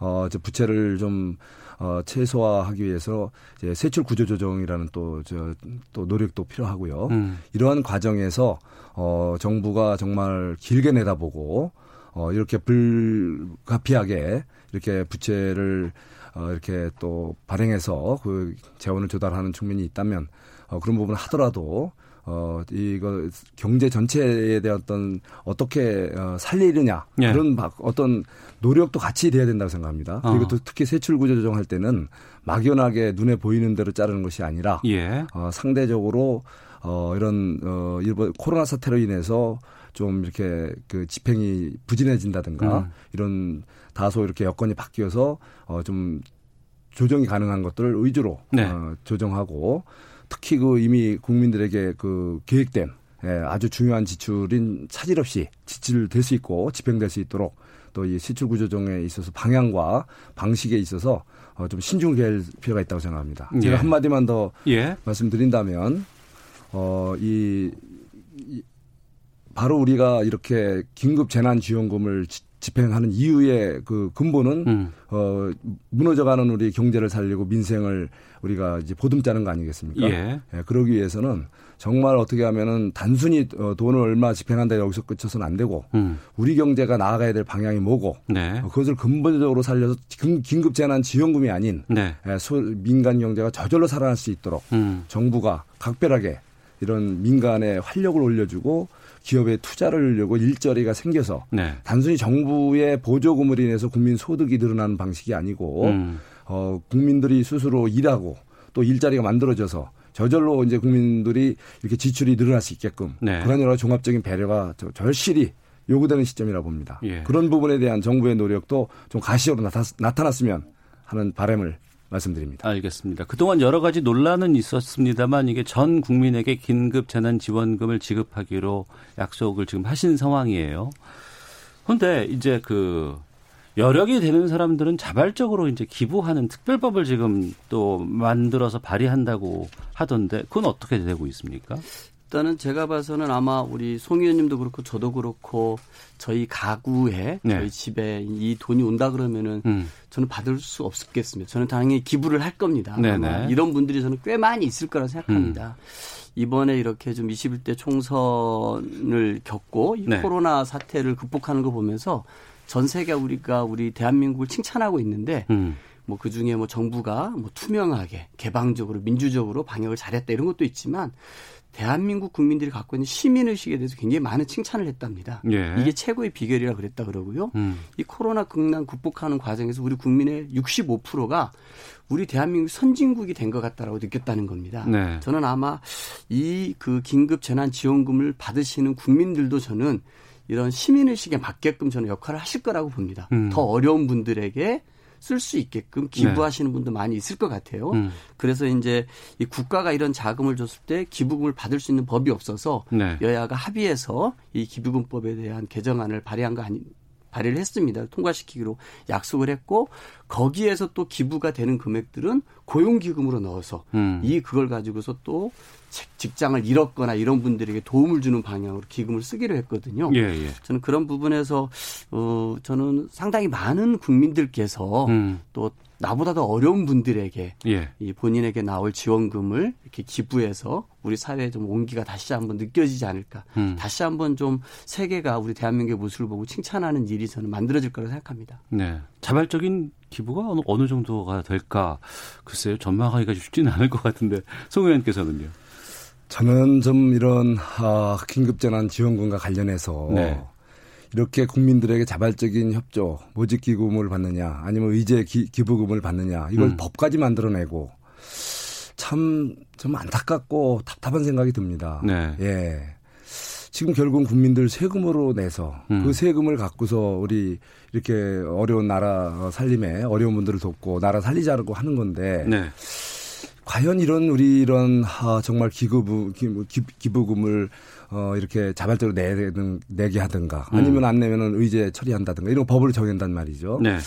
Speaker 5: 어 이제 부채를 좀 어, 최소화하기 위해서 이제 세출 구조 조정이라는 또저또 노력도 필요하고요.
Speaker 1: 음.
Speaker 5: 이러한 과정에서 어 정부가 정말 길게 내다보고 어 이렇게 불가피하게 이렇게 부채를 어 이렇게 또 발행해서 그 재원을 조달하는 측면이 있다면 어 그런 부분을 하더라도 어 이거 경제 전체에 대한 어떤 어떻게 어 살리느냐
Speaker 1: 예.
Speaker 5: 그런 막 어떤 노력도 같이 돼야 된다고 생각합니다.
Speaker 1: 어.
Speaker 5: 그리고 또 특히 세출 구조 조정할 때는 막연하게 눈에 보이는 대로 자르는 것이 아니라
Speaker 1: 예.
Speaker 5: 어, 상대적으로 어, 이런 어, 일본 코로나 사태로 인해서 좀 이렇게 그 집행이 부진해진다든가
Speaker 1: 음.
Speaker 5: 이런 다소 이렇게 여건이 바뀌어서 어, 좀 조정이 가능한 것들을 위주로
Speaker 1: 네.
Speaker 5: 어, 조정하고 특히 그 이미 국민들에게 그 계획된 예, 아주 중요한 지출인 차질 없이 지출될 수 있고 집행될 수 있도록 또 이 시출 구조정에 있어서 방향과 방식에 있어서 어, 좀 신중을 기할 필요가 있다고 생각합니다.
Speaker 1: 예.
Speaker 5: 제가 한마디만 더
Speaker 1: 예.
Speaker 5: 말씀드린다면 어, 이, 이 바로 우리가 이렇게 긴급 재난 지원금을 지- 집행하는 이유의 그 근본은
Speaker 1: 음.
Speaker 5: 어 무너져가는 우리 경제를 살리고 민생을 우리가 이제 보듬자는 거 아니겠습니까?
Speaker 1: 예.
Speaker 5: 예, 그러기 위해서는 정말 어떻게 하면은 단순히 어, 돈을 얼마 집행한다 여기서 끝쳐서는 안 되고
Speaker 1: 음.
Speaker 5: 우리 경제가 나아가야 될 방향이 뭐고
Speaker 1: 네.
Speaker 5: 어, 그것을 근본적으로 살려서 긴- 긴급 재난 지원금이 아닌
Speaker 1: 네.
Speaker 5: 예, 소, 민간 경제가 저절로 살아날 수 있도록
Speaker 1: 음.
Speaker 5: 정부가 각별하게 이런 민간의 활력을 올려주고 기업에 투자를 하려고 일자리가 생겨서
Speaker 1: 네.
Speaker 5: 단순히 정부의 보조금을 인해서 국민 소득이 늘어나는 방식이 아니고
Speaker 1: 음.
Speaker 5: 어, 국민들이 스스로 일하고 또 일자리가 만들어져서 저절로 이제 국민들이 이렇게 지출이 늘어날 수 있게끔
Speaker 1: 네.
Speaker 5: 그런 여러 종합적인 배려가 저- 절실히 요구되는 시점이라 봅니다.
Speaker 1: 예.
Speaker 5: 그런 부분에 대한 정부의 노력도 좀 가시적으로 나타, 나타났으면 하는 바람을 말씀드립니다.
Speaker 1: 알겠습니다. 그동안 여러 가지 논란은 있었습니다만 이게 전 국민에게 긴급 재난 지원금을 지급하기로 약속을 지금 하신 상황이에요. 그런데 이제 그 여력이 되는 사람들은 자발적으로 이제 기부하는 특별법을 지금 또 만들어서 발의한다고 하던데 그건 어떻게 되고 있습니까?
Speaker 4: 일단은 제가 봐서는 아마 우리 송 의원님도 그렇고 저도 그렇고 저희 가구에
Speaker 1: 네.
Speaker 4: 저희 집에 이 돈이 온다 그러면은
Speaker 1: 음.
Speaker 4: 저는 받을 수 없겠습니다. 저는 당연히 기부를 할 겁니다.
Speaker 1: 네네.
Speaker 4: 아마 이런 분들이 저는 꽤 많이 있을 거라 생각합니다. 이번에 이렇게 좀 21대 총선을 겪고 이
Speaker 1: 네.
Speaker 4: 코로나 사태를 극복하는 거 보면서 전 세계 우리가 우리 대한민국을 칭찬하고 있는데
Speaker 1: 음.
Speaker 4: 뭐 그 중에 뭐 정부가 뭐 투명하게 개방적으로 민주적으로 방역을 잘했다 이런 것도 있지만 대한민국 국민들이 갖고 있는 시민 의식에 대해서 굉장히 많은 칭찬을 했답니다.
Speaker 1: 예.
Speaker 4: 이게 최고의 비결이라 그랬다 그러고요.
Speaker 1: 음.
Speaker 4: 이 코로나 극난 극복하는 과정에서 우리 국민의 65%가 우리 대한민국 선진국이 된 것 같다라고 느꼈다는 겁니다.
Speaker 1: 네.
Speaker 4: 저는 아마 이 그 긴급 재난 지원금을 받으시는 국민들도 저는 이런 시민의식에 맞게끔 저는 역할을 하실 거라고 봅니다.
Speaker 1: 음.
Speaker 4: 더 어려운 분들에게 쓸 수 있게끔 기부하시는 분도 많이 있을 것 같아요.
Speaker 1: 음.
Speaker 4: 그래서 이제 이 국가가 이런 자금을 줬을 때 기부금을 받을 수 있는 법이 없어서
Speaker 1: 네.
Speaker 4: 여야가 합의해서 이 기부금법에 대한 개정안을 발의한 거 아니 발의를 했습니다. 통과시키기로 약속을 했고 거기에서 또 기부가 되는 금액들은 고용기금으로 넣어서
Speaker 1: 음.
Speaker 4: 이 그걸 가지고서 또 직- 직장을 잃었거나 이런 분들에게 도움을 주는 방향으로 기금을 쓰기로 했거든요.
Speaker 1: 예, 예.
Speaker 4: 저는 그런 부분에서 어 저는 상당히 많은 국민들께서
Speaker 1: 음.
Speaker 4: 또 나보다 더 어려운 분들에게
Speaker 1: 예.
Speaker 4: 이 본인에게 나올 지원금을 이렇게 기부해서 우리 사회에 좀 온기가 다시 한번 느껴지지 않을까.
Speaker 1: 음.
Speaker 4: 다시 한번 좀 세계가 우리 대한민국의 모습을 보고 칭찬하는 일이 저는 만들어질 거라고 생각합니다.
Speaker 1: 네. 자발적인 기부가 어느, 어느 정도가 될까? 글쎄요, 전망하기가 쉽지는 않을 것 같은데, 송 의원께서는요?
Speaker 5: 저는 좀 이런 아, 긴급재난 지원금과 관련해서
Speaker 1: 네.
Speaker 5: 이렇게 국민들에게 자발적인 협조, 모집 기금을 받느냐, 아니면 의제 기, 기부금을 받느냐, 이걸
Speaker 1: 음.
Speaker 5: 법까지 만들어내고 참 좀 안타깝고 답답한 생각이 듭니다.
Speaker 1: 네.
Speaker 5: 예. 지금 결국은 국민들 세금으로 내서
Speaker 1: 음.
Speaker 5: 그 세금을 갖고서 우리 이렇게 어려운 나라 살림에 어려운 분들을 돕고 나라 살리자고 하는 건데
Speaker 1: 네.
Speaker 5: 과연 이런 우리 이런 아, 정말 기부 기- 기부금을 어 이렇게 자발적으로 내는 내게 하든가 아니면 안 내면은 의제 처리한다든가 이런 법을 정한단 말이죠.
Speaker 1: 네.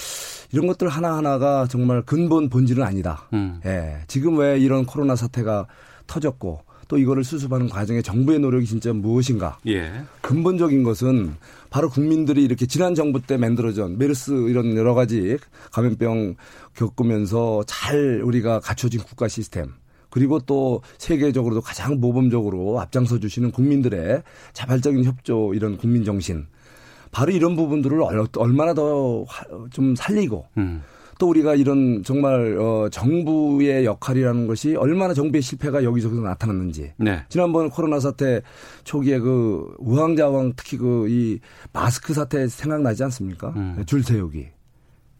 Speaker 5: 이런 것들 하나 하나가 정말 근본 본질은 아니다.
Speaker 1: 음.
Speaker 5: 예, 지금 왜 이런 코로나 사태가 터졌고 또 이거를 수습하는 과정에 정부의 노력이 진짜 무엇인가?
Speaker 1: 예.
Speaker 5: 근본적인 것은 바로 국민들이 이렇게 지난 정부 때 만들어진 메르스 이런 여러 가지 감염병 겪으면서 잘 우리가 갖춰진 국가 시스템 그리고 또 세계적으로도 가장 모범적으로 앞장서 주시는 국민들의 자발적인 협조 이런 국민 정신 바로 이런 부분들을 얼- 얼마나 더 좀 살리고
Speaker 1: 음.
Speaker 5: 또 우리가 이런 정말 어 정부의 역할이라는 것이 얼마나 정부의 실패가 여기저기서 나타났는지
Speaker 1: 네.
Speaker 5: 지난번 코로나 사태 초기에 그 우왕좌왕 특히 그 이 마스크 사태 생각나지 않습니까?
Speaker 1: 음.
Speaker 5: 줄 세우기.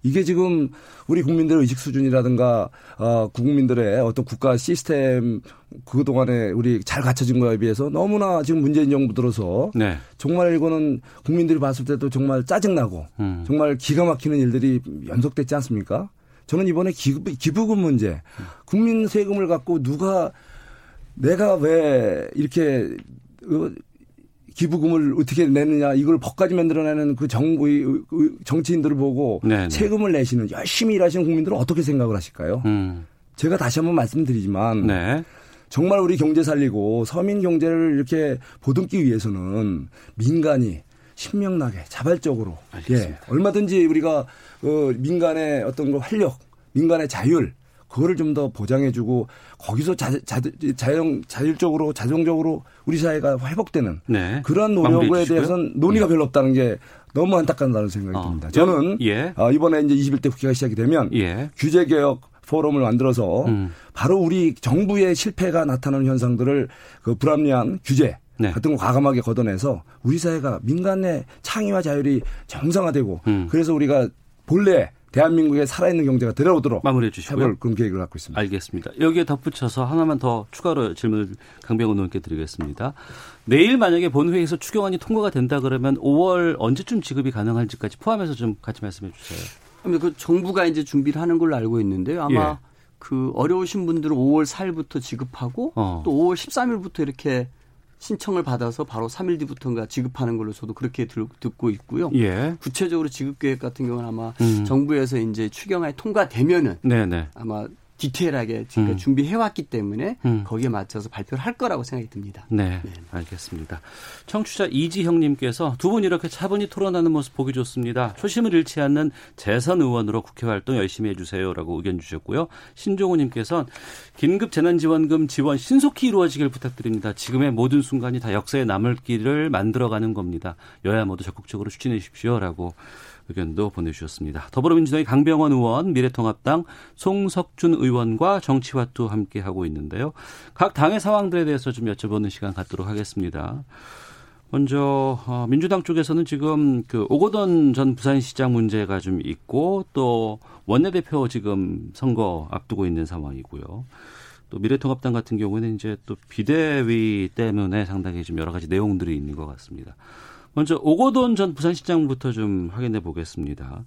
Speaker 5: 이게 지금 우리 국민들의 의식 수준이라든가 어 국민들의 어떤 국가 시스템 그 동안에 우리 잘 갖춰진 거에 비해서 너무나 지금 문재인 정부 들어서
Speaker 1: 네.
Speaker 5: 정말 이거는 국민들이 봤을 때도 정말 짜증 나고
Speaker 1: 음.
Speaker 5: 정말 기가 막히는 일들이 연속됐지 않습니까? 저는 이번에 기부, 기부금 문제, 국민 세금을 갖고 누가 내가 왜 이렇게 어, 기부금을 어떻게 내느냐 이걸 법까지 만들어내는 그 정부의 정치인들을 보고
Speaker 1: 네네.
Speaker 5: 세금을 내시는 열심히 일하시는 국민들은 어떻게 생각을 하실까요?
Speaker 1: 음.
Speaker 5: 제가 다시 한번 말씀드리지만
Speaker 1: 네.
Speaker 5: 정말 우리 경제 살리고 서민 경제를 이렇게 보듬기 위해서는 민간이 신명나게 자발적으로
Speaker 1: 알겠습니다.
Speaker 5: 예, 얼마든지 우리가 어, 민간의 어떤 그 활력, 민간의 자율 그거를 좀 더 보장해주고 거기서 자, 자, 자영 자율적으로 자동적으로 우리 사회가 회복되는
Speaker 1: 네. 마무리해
Speaker 5: 노력에. 대해서는 논의가
Speaker 1: 예.
Speaker 5: 별로 없다는 게 너무 안타깝다는 생각이
Speaker 1: 어.
Speaker 5: 듭니다. 저는
Speaker 1: 예.
Speaker 5: 어, 이번에 이제 21대 국회가 시작이 되면
Speaker 1: 예.
Speaker 5: 규제 개혁 포럼을 만들어서
Speaker 1: 음.
Speaker 5: 바로 우리 정부의 실패가 나타나는 현상들을 그 불합리한 규제
Speaker 1: 네.
Speaker 5: 같은 거 과감하게 걷어내서 우리 사회가 민간의 창의와 자율이 정상화되고
Speaker 1: 음.
Speaker 5: 그래서 우리가 본래 대한민국의 살아있는 경제가 되돌아오도록
Speaker 1: 마무리해 주시고요.
Speaker 5: 해볼 그런 계획을 갖고 있습니다.
Speaker 1: 알겠습니다. 여기에 덧붙여서 하나만 더 추가로 질문을 강병원 의원께 드리겠습니다. 내일 만약에 본회의에서 추경안이 통과가 된다 그러면 5월 언제쯤 지급이 가능할지까지 포함해서 좀 같이 말씀해 주세요.
Speaker 4: 그러면 그 정부가 이제 준비를 하는 걸로 알고 있는데요. 아마
Speaker 1: 예.
Speaker 4: 그 어려우신 분들은 5월 4일부터 지급하고
Speaker 1: 어.
Speaker 4: 또 5월 13일부터 이렇게 신청을 받아서 바로 3일 뒤부터인가 지급하는 걸로 저도 그렇게 들, 듣고 있고요.
Speaker 1: 예.
Speaker 4: 구체적으로 지급 계획 같은 경우는 아마
Speaker 1: 음.
Speaker 4: 정부에서 이제 추경안이 통과되면은
Speaker 1: 네네.
Speaker 4: 아마 디테일하게 지금
Speaker 1: 음.
Speaker 4: 준비해왔기 때문에
Speaker 1: 음.
Speaker 4: 거기에 맞춰서 발표를 할 거라고 생각이 듭니다.
Speaker 1: 네,
Speaker 4: 네.
Speaker 1: 알겠습니다. 청취자 이지형님께서 두 분 이렇게 차분히 토론하는 모습 보기 좋습니다. 초심을 잃지 않는 재선 의원으로 국회 활동 열심히 해주세요라고 의견 주셨고요. 신종우님께서는 긴급 재난지원금 지원 신속히 이루어지길 부탁드립니다. 지금의 모든 순간이 다 역사에 남을 길을 만들어가는 겁니다. 여야 모두 적극적으로 추진해 주십시오라고 의견도 보내주셨습니다. 더불어민주당의 강병원 의원, 미래통합당 송석준 의원과 정치와투 함께 하고 있는데요. 각 당의 상황들에 대해서 좀 여쭤보는 시간 갖도록 하겠습니다. 먼저 어, 민주당 쪽에서는 지금 그 오거돈 전 부산시장 문제가 좀 있고 또 원내대표 지금 선거 앞두고 있는 상황이고요. 또 미래통합당 같은 경우는 이제 또 비대위 때문에 상당히 좀 여러 가지 내용들이 있는 것 같습니다. 먼저 오거돈 전 부산시장부터 좀 확인해 보겠습니다.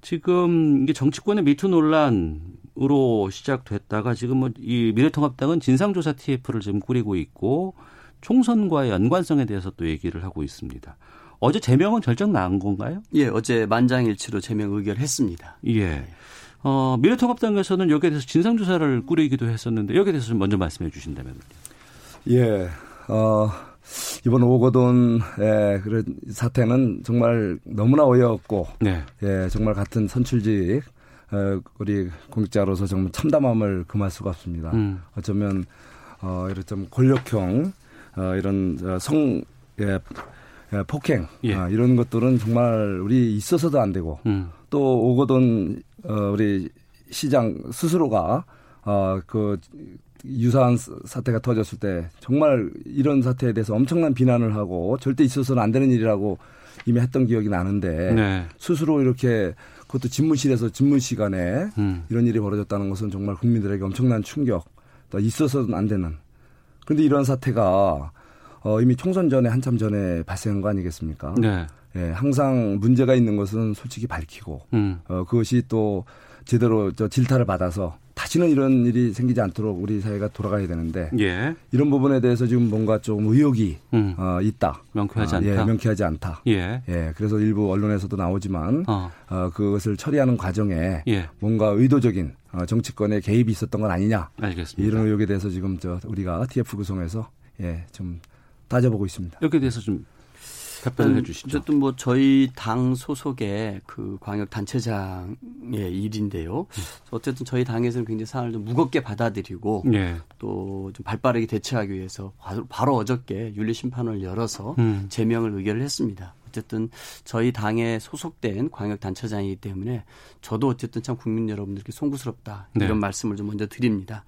Speaker 1: 지금 이게 정치권의 미투 논란으로 시작됐다가 지금 뭐 이 미래통합당은 진상조사 TF를 지금 꾸리고 있고 총선과의 연관성에 대해서 또 얘기를 하고 있습니다. 어제 제명은 결정 난 건가요?
Speaker 4: 예, 어제 만장일치로 제명 의결했습니다.
Speaker 1: 예. 어, 미래통합당에서는 여기에 대해서 진상조사를 꾸리기도 했었는데 여기에 대해서 좀 먼저 말씀해 주신다면.
Speaker 5: 예, 어, 이번 오거돈의 그런 사태는 정말 너무나 어이없고,
Speaker 1: 네.
Speaker 5: 예, 정말 같은 선출직, 어, 우리 공직자로서 정말 참담함을 금할 수가 없습니다.
Speaker 1: 음.
Speaker 5: 어쩌면, 어, 이런 좀 권력형, 어, 이런 어, 성, 예, 예, 폭행,
Speaker 1: 예.
Speaker 5: 아, 이런 것들은 정말 우리 있어서도 안 되고,
Speaker 1: 음.
Speaker 5: 또 오거돈 어, 우리 시장 스스로가 어, 그 유사한 사태가 터졌을 때 정말 이런 사태에 대해서 엄청난 비난을 하고 절대 있어서는 안 되는 일이라고 이미 했던 기억이 나는데
Speaker 1: 네.
Speaker 5: 스스로 이렇게 그것도 집무실에서 집무 시간에
Speaker 1: 음.
Speaker 5: 이런 일이 벌어졌다는 것은 정말 국민들에게 엄청난 충격, 또 있어서는 안 되는. 그런데 이런 사태가 어, 이미 총선 전에 한참 전에 발생한 거 아니겠습니까?
Speaker 1: 네.
Speaker 5: 예, 항상 문제가 있는 것은 솔직히 밝히고
Speaker 1: 음.
Speaker 5: 어, 그것이 또 제대로 저 질타를 받아서 다시는 이런 일이 생기지 않도록 우리 사회가 돌아가야 되는데
Speaker 1: 예.
Speaker 5: 이런 부분에 대해서 지금 뭔가 좀 의혹이
Speaker 1: 음.
Speaker 5: 어, 있다.
Speaker 1: 명쾌하지
Speaker 5: 아,
Speaker 1: 않다.
Speaker 5: 예, 명쾌하지 않다.
Speaker 1: 예.
Speaker 5: 예, 그래서 일부 언론에서도 나오지만
Speaker 1: 어.
Speaker 5: 어, 그것을 처리하는 과정에
Speaker 1: 예.
Speaker 5: 뭔가 의도적인 어, 정치권의 개입이 있었던 건 아니냐
Speaker 1: 알겠습니다.
Speaker 5: 이런 의혹에 대해서 지금 저 우리가 TF 구성에서 예, 좀 따져보고 있습니다.
Speaker 1: 여기에 대해서 좀 답변을 해 주시죠.
Speaker 4: 어쨌든 뭐 저희 당 소속의 그 광역 단체장의 일인데요. 어쨌든 저희 당에서는 굉장히 상황을 좀 무겁게 받아들이고
Speaker 1: 예.
Speaker 4: 또좀 발빠르게 대처하기 위해서 바로, 바로 어저께 윤리 심판을 열어서
Speaker 1: 음.
Speaker 4: 제명을 의결을 했습니다. 어쨌든 저희 당에 소속된 광역 단체장이기 때문에 저도 어쨌든 참 국민 여러분들께 송구스럽다
Speaker 1: 네.
Speaker 4: 이런 말씀을 좀 먼저 드립니다.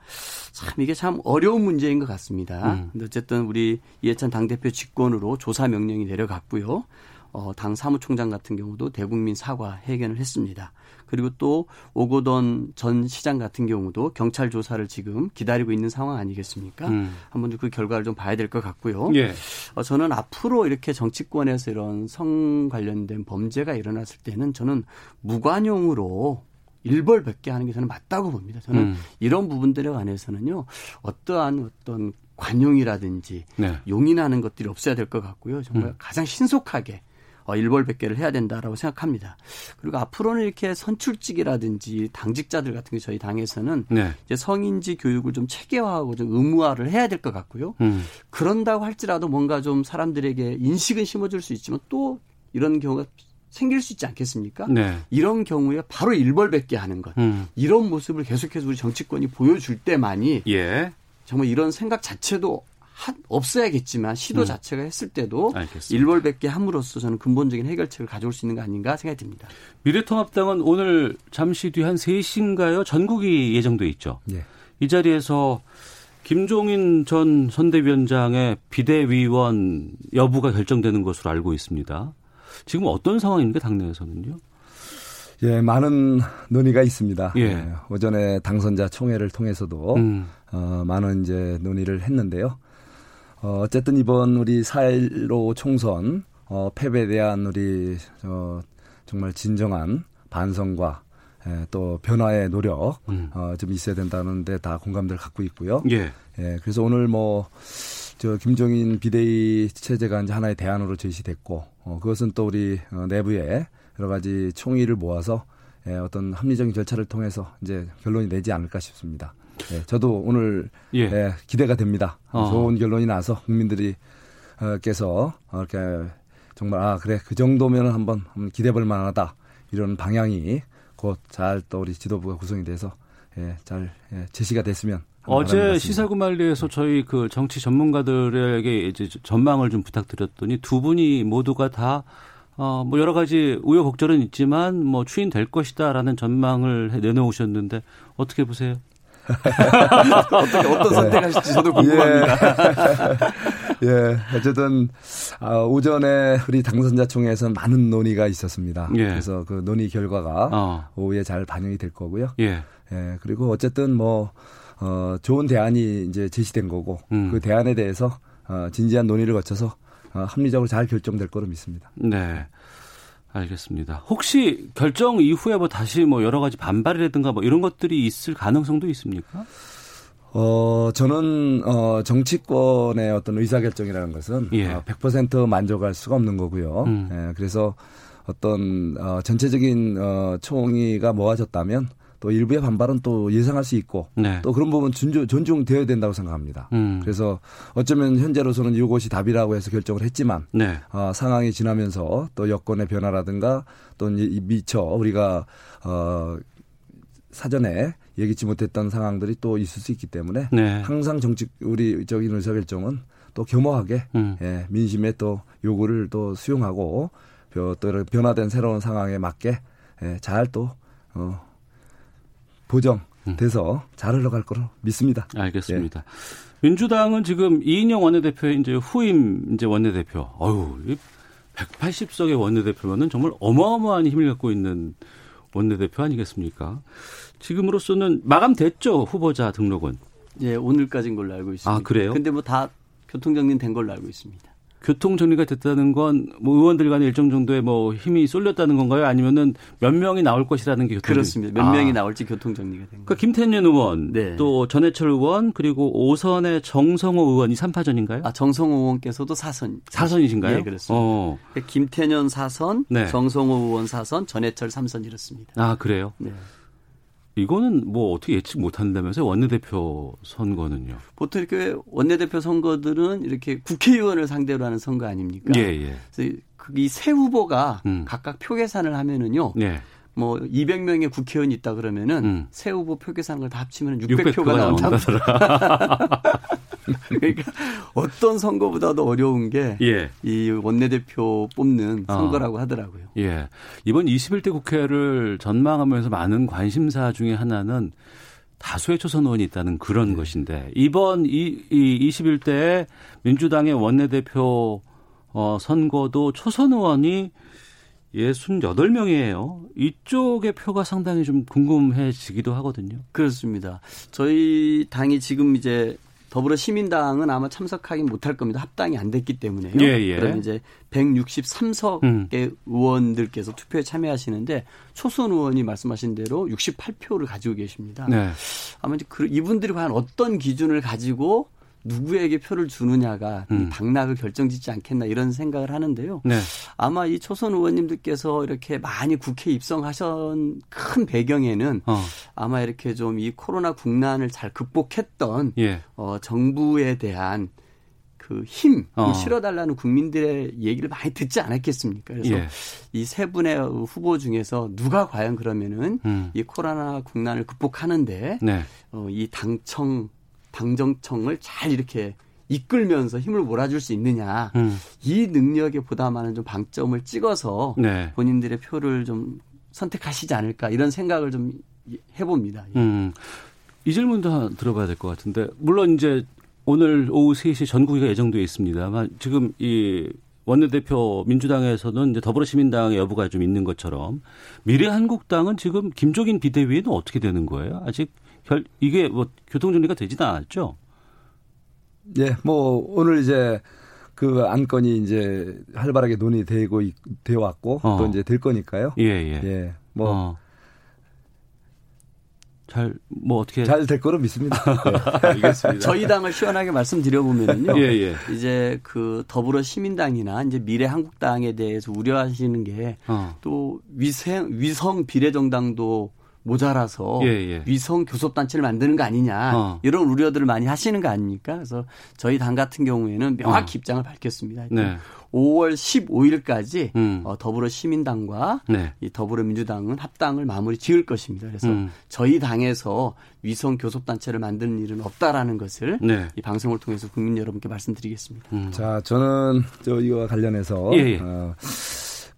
Speaker 4: 참 이게 참 어려운 문제인 것 같습니다.
Speaker 1: 음.
Speaker 4: 근데 어쨌든 우리 이해찬 당 대표 직권으로 조사 명령이 내려갔고요. 어, 당 사무총장 같은 경우도 대국민 사과 해견을 했습니다. 그리고 또 오고돈 전 시장 같은 경우도 경찰 조사를 지금 기다리고 있는 상황 아니겠습니까?
Speaker 1: 음.
Speaker 4: 한번 그 결과를 좀 봐야 될 것 같고요.
Speaker 1: 예.
Speaker 4: 어, 저는 앞으로 이렇게 정치권에서 이런 성 관련된 범죄가 일어났을 때는 저는 무관용으로 일벌백계 하는 게 저는 맞다고 봅니다. 저는
Speaker 1: 음.
Speaker 4: 이런 부분들에 관해서는요, 어떠한 어떤 관용이라든지
Speaker 1: 네.
Speaker 4: 용인하는 것들이 없어야 될 것 같고요. 정말
Speaker 1: 음.
Speaker 4: 가장 신속하게 어, 일벌백계를 해야 된다라고 생각합니다. 그리고 앞으로는 이렇게 선출직이라든지 당직자들 같은 게 저희 당에서는
Speaker 1: 네.
Speaker 4: 이제 성인지 교육을 좀 체계화하고 좀 의무화를 해야 될 것 같고요.
Speaker 1: 음.
Speaker 4: 그런다고 할지라도 뭔가 좀 사람들에게 인식은 심어줄 수 있지만 또 이런 경우가 생길 수 있지 않겠습니까?
Speaker 1: 네.
Speaker 4: 이런 경우에 바로 일벌백계 하는 것.
Speaker 1: 음.
Speaker 4: 이런 모습을 계속해서 우리 정치권이 보여줄 때만이
Speaker 1: 예.
Speaker 4: 정말 이런 생각 자체도 하- 없어야겠지만 시도
Speaker 1: 음.
Speaker 4: 자체가 했을 때도
Speaker 1: 알겠습니다.
Speaker 4: 일벌백계 함으로써 저는 근본적인 해결책을 가져올 수 있는 거 아닌가 생각이 듭니다.
Speaker 1: 미래통합당은 오늘 잠시 뒤 한 3시인가요? 전국이 예정돼 있죠.
Speaker 5: 예.
Speaker 1: 이 자리에서 김종인 전 선대위원장의 비대위원 여부가 결정되는 것으로 알고 있습니다. 지금 어떤 상황입니까, 당내에서는요?
Speaker 5: 예, 많은 논의가 있습니다.
Speaker 1: 예.
Speaker 5: 오전에 당선자 총회를 통해서도
Speaker 1: 음.
Speaker 5: 어, 많은 이제 논의를 했는데요. 어, 어쨌든 이번 우리 4.15 총선 어, 패배에 대한 우리 어, 정말 진정한 반성과 예, 또 변화의 노력
Speaker 1: 음.
Speaker 5: 어, 좀 있어야 된다는데 다 공감대를 갖고 있고요.
Speaker 1: 예.
Speaker 5: 예, 그래서 오늘 뭐, 저, 김종인 비대위 체제가 이제 하나의 대안으로 제시됐고, 어, 그것은 또 우리 어, 내부에 여러 가지 총의를 모아서 예, 어떤 합리적인 절차를 통해서 이제 결론이 내지 않을까 싶습니다. 예, 저도 오늘
Speaker 1: 예.
Speaker 5: 예, 기대가 됩니다.
Speaker 1: 어.
Speaker 5: 좋은 결론이 나서 국민들이 어, 께서 어, 이렇게 정말 아 그래 그 정도면 한번 한번 기대볼 만하다 이런 방향이 곧 잘 또 우리 지도부가 구성이 돼서 예, 잘 예, 제시가 됐으면
Speaker 1: 어제. 시사구말리에서 저희 그 정치 전문가들에게 이제 전망을 좀 부탁드렸더니 두 분이 모두가 다 어, 뭐 여러 가지 우여곡절은 있지만 뭐 추인될 것이다라는 전망을 해- 내놓으셨는데 어떻게 보세요?
Speaker 4: 어떻게 어떤 선택하실지 저도 궁금합니다.
Speaker 5: 예, 어쨌든 아, 오전에 우리 당선자 총회에서 많은 논의가 있었습니다.
Speaker 1: 예.
Speaker 5: 그래서 그 논의 결과가
Speaker 1: 어.
Speaker 5: 오후에 잘 반영이 될 거고요.
Speaker 1: 예.
Speaker 5: 예, 그리고 어쨌든 뭐 어, 좋은 대안이 이제 제시된 거고
Speaker 1: 음.
Speaker 5: 그 대안에 대해서 어, 진지한 논의를 거쳐서 어, 합리적으로 잘 결정될 거로 믿습니다.
Speaker 1: 네. 알겠습니다. 혹시 결정 이후에 뭐 다시 뭐 여러 가지 반발이라든가 뭐 이런 것들이 있을 가능성도 있습니까?
Speaker 5: 어, 저는, 어, 정치권의 어떤 의사결정이라는 것은
Speaker 1: 예.
Speaker 5: 어, 100% 만족할 수가 없는 거고요.
Speaker 1: 음.
Speaker 5: 예, 그래서 어떤, 어, 전체적인, 어, 총의가 모아졌다면 또 일부의 반발은 또 예상할 수 있고
Speaker 1: 네.
Speaker 5: 또 그런 부분 존중, 존중되어야 된다고 생각합니다.
Speaker 1: 음.
Speaker 5: 그래서 어쩌면 현재로서는 이것이 답이라고 해서 결정을 했지만
Speaker 1: 네.
Speaker 5: 어, 상황이 지나면서 또 여건의 변화라든가 또 이- 미처 우리가 어, 사전에 예기치 못했던 상황들이 또 있을 수 있기 때문에
Speaker 1: 네.
Speaker 5: 항상 정치 우리 적인 의사결정은 또 겸허하게
Speaker 1: 음.
Speaker 5: 예, 민심의 또 요구를 또 수용하고 벼- 또 변화된 새로운 상황에 맞게 예, 잘또 어, 보정돼서 잘 흘러갈 거로 믿습니다.
Speaker 1: 알겠습니다. 민주당은 지금 이인영 원내대표의 이제 후임 이제 원내대표. 어유 180석의 원내대표면은 정말 어마어마한 힘을 갖고 있는 원내대표 아니겠습니까? 지금으로서는 마감됐죠 후보자 등록은.
Speaker 4: 예, 오늘까지인 걸로 알고 있습니다.
Speaker 1: 아, 그래요?
Speaker 4: 근데 뭐 다 교통정리는 된 걸로 알고 있습니다.
Speaker 1: 교통 정리가 됐다는 건 뭐 의원들 간에 일정 정도의 뭐 힘이 쏠렸다는 건가요? 아니면은 몇 명이 나올 것이라는 게 교통
Speaker 4: 그렇습니다. 몇
Speaker 1: 아.
Speaker 4: 명이 나올지 교통 정리가 된
Speaker 1: 그러니까
Speaker 4: 거예요.
Speaker 1: 김태년 의원,
Speaker 4: 네.
Speaker 1: 또 전해철 의원, 그리고 오선의 정성호 의원이 3파전인가요?
Speaker 4: 아, 정성호 의원께서도 사선.
Speaker 1: 사선이신가요?
Speaker 4: 예, 그렇습니다.
Speaker 1: 어.
Speaker 4: 김태년 사선,
Speaker 1: 네.
Speaker 4: 정성호 의원 사선, 전해철 삼선 이렇습니다.
Speaker 1: 아, 그래요?
Speaker 4: 네.
Speaker 1: 이거는 뭐 어떻게 예측 못 한다면서요? 원내대표 선거는요?
Speaker 4: 보통 이렇게 원내대표 선거들은 이렇게 국회의원을 상대로 하는 선거 아닙니까?
Speaker 1: 예, 예.
Speaker 4: 이세 후보가
Speaker 1: 음.
Speaker 4: 각각 표 계산을 하면은요.
Speaker 1: 예.
Speaker 4: 뭐 200명의 국회의원이 있다 그러면은
Speaker 1: 음.
Speaker 4: 세 후보 표 계산을 다 합치면
Speaker 1: 600표가
Speaker 4: 600표가 나온다.
Speaker 1: 나온다더라.
Speaker 4: 그러니까 어떤 선거보다도 어려운 게이
Speaker 1: 예.
Speaker 4: 원내대표 뽑는
Speaker 1: 어.
Speaker 4: 선거라고 하더라고요.
Speaker 1: 예. 이번 21대 국회를 전망하면서 많은 관심사 중에 하나는 다수의 초선 의원이 있다는 그런
Speaker 4: 네.
Speaker 1: 것인데 이번 이, 이 21대 민주당의 원내대표 어, 선거도 초선 의원이 68명이에요. 이쪽의 표가 상당히 좀 궁금해지기도 하거든요.
Speaker 4: 그렇습니다. 저희 당이 지금 이제 더불어 시민당은 아마 참석하기 못할 겁니다. 합당이 안 됐기 때문에요.
Speaker 1: 예, 예.
Speaker 4: 그럼 이제 163석의
Speaker 1: 음.
Speaker 4: 의원들께서 투표에 참여하시는데 초선 의원이 말씀하신 대로 68표를 가지고 계십니다.
Speaker 1: 네.
Speaker 4: 아마 이제 그 이분들이 과연 어떤 기준을 가지고 누구에게 표를 주느냐가
Speaker 1: 음.
Speaker 4: 당락을 결정짓지 않겠나 이런 생각을 하는데요.
Speaker 1: 네.
Speaker 4: 아마 이 초선 의원님들께서 이렇게 많이 국회 입성하신 큰 배경에는
Speaker 1: 어.
Speaker 4: 아마 이렇게 좀 이 코로나 국난을 잘 극복했던
Speaker 1: 예.
Speaker 4: 어, 정부에 대한 그 힘을
Speaker 1: 어.
Speaker 4: 실어달라는 국민들의 얘기를 많이 듣지 않았겠습니까? 그래서
Speaker 1: 예.
Speaker 4: 이세 분의 후보 중에서 누가 과연 그러면은
Speaker 1: 음.
Speaker 4: 이 코로나 국난을 극복하는데
Speaker 1: 네.
Speaker 4: 어, 이 당청 당정청을 잘 이렇게 이끌면서 힘을 몰아줄 수 있느냐
Speaker 1: 음.
Speaker 4: 이 능력에 보다 많은 좀 방점을 찍어서
Speaker 1: 네.
Speaker 4: 본인들의 표를 좀 선택하시지 않을까 이런 생각을 좀 해봅니다. 예.
Speaker 1: 음. 이 질문도 하나 들어봐야 될 것 같은데 물론 이제 오늘 오후 3시 전국위가 예정돼 있습니다만 지금 이 원내대표 민주당에서는 이제 더불어시민당의 여부가 좀 있는 것처럼 미래한국당은 지금 김종인 비대위는 어떻게 되는 거예요? 아직 결 이게 뭐 교통정리가 되지는 않았죠?
Speaker 5: 예, 뭐 오늘 이제 그 안건이 이제 활발하게 논의되고 있- 되어 왔고
Speaker 1: 어.
Speaker 5: 또 이제 될 거니까요.
Speaker 1: 예, 예.
Speaker 5: 예, 뭐
Speaker 1: 어. 잘, 뭐 어떻게.
Speaker 5: 잘 될 거로 믿습니다. 예.
Speaker 1: 알겠습니다.
Speaker 4: 저희 당을 시원하게 말씀드려보면요.
Speaker 1: 예, 예.
Speaker 4: 이제 그 더불어 시민당이나 이제 미래 한국당에 대해서 우려하시는 게
Speaker 1: 어.
Speaker 4: 또 위생 위성 비례정당도 모자라서
Speaker 1: 예, 예.
Speaker 4: 위성 교섭 단체를 만드는 거 아니냐
Speaker 1: 어.
Speaker 4: 이런 우려들을 많이 하시는 거 아닙니까? 그래서 저희 당 같은 경우에는 명확히
Speaker 1: 어.
Speaker 4: 입장을 밝혔습니다.
Speaker 1: 네.
Speaker 4: 5월 15일까지
Speaker 1: 음.
Speaker 4: 어, 더불어 시민당과
Speaker 1: 네.
Speaker 4: 이 더불어민주당은 합당을 마무리 지을 것입니다. 그래서
Speaker 1: 음.
Speaker 4: 저희 당에서 위성 교섭 단체를 만드는 일은 없다라는 것을
Speaker 1: 네.
Speaker 4: 이 방송을 통해서 국민 여러분께 말씀드리겠습니다.
Speaker 1: 음.
Speaker 5: 자, 저는 저 이와 관련해서
Speaker 1: 예, 예.
Speaker 5: 어,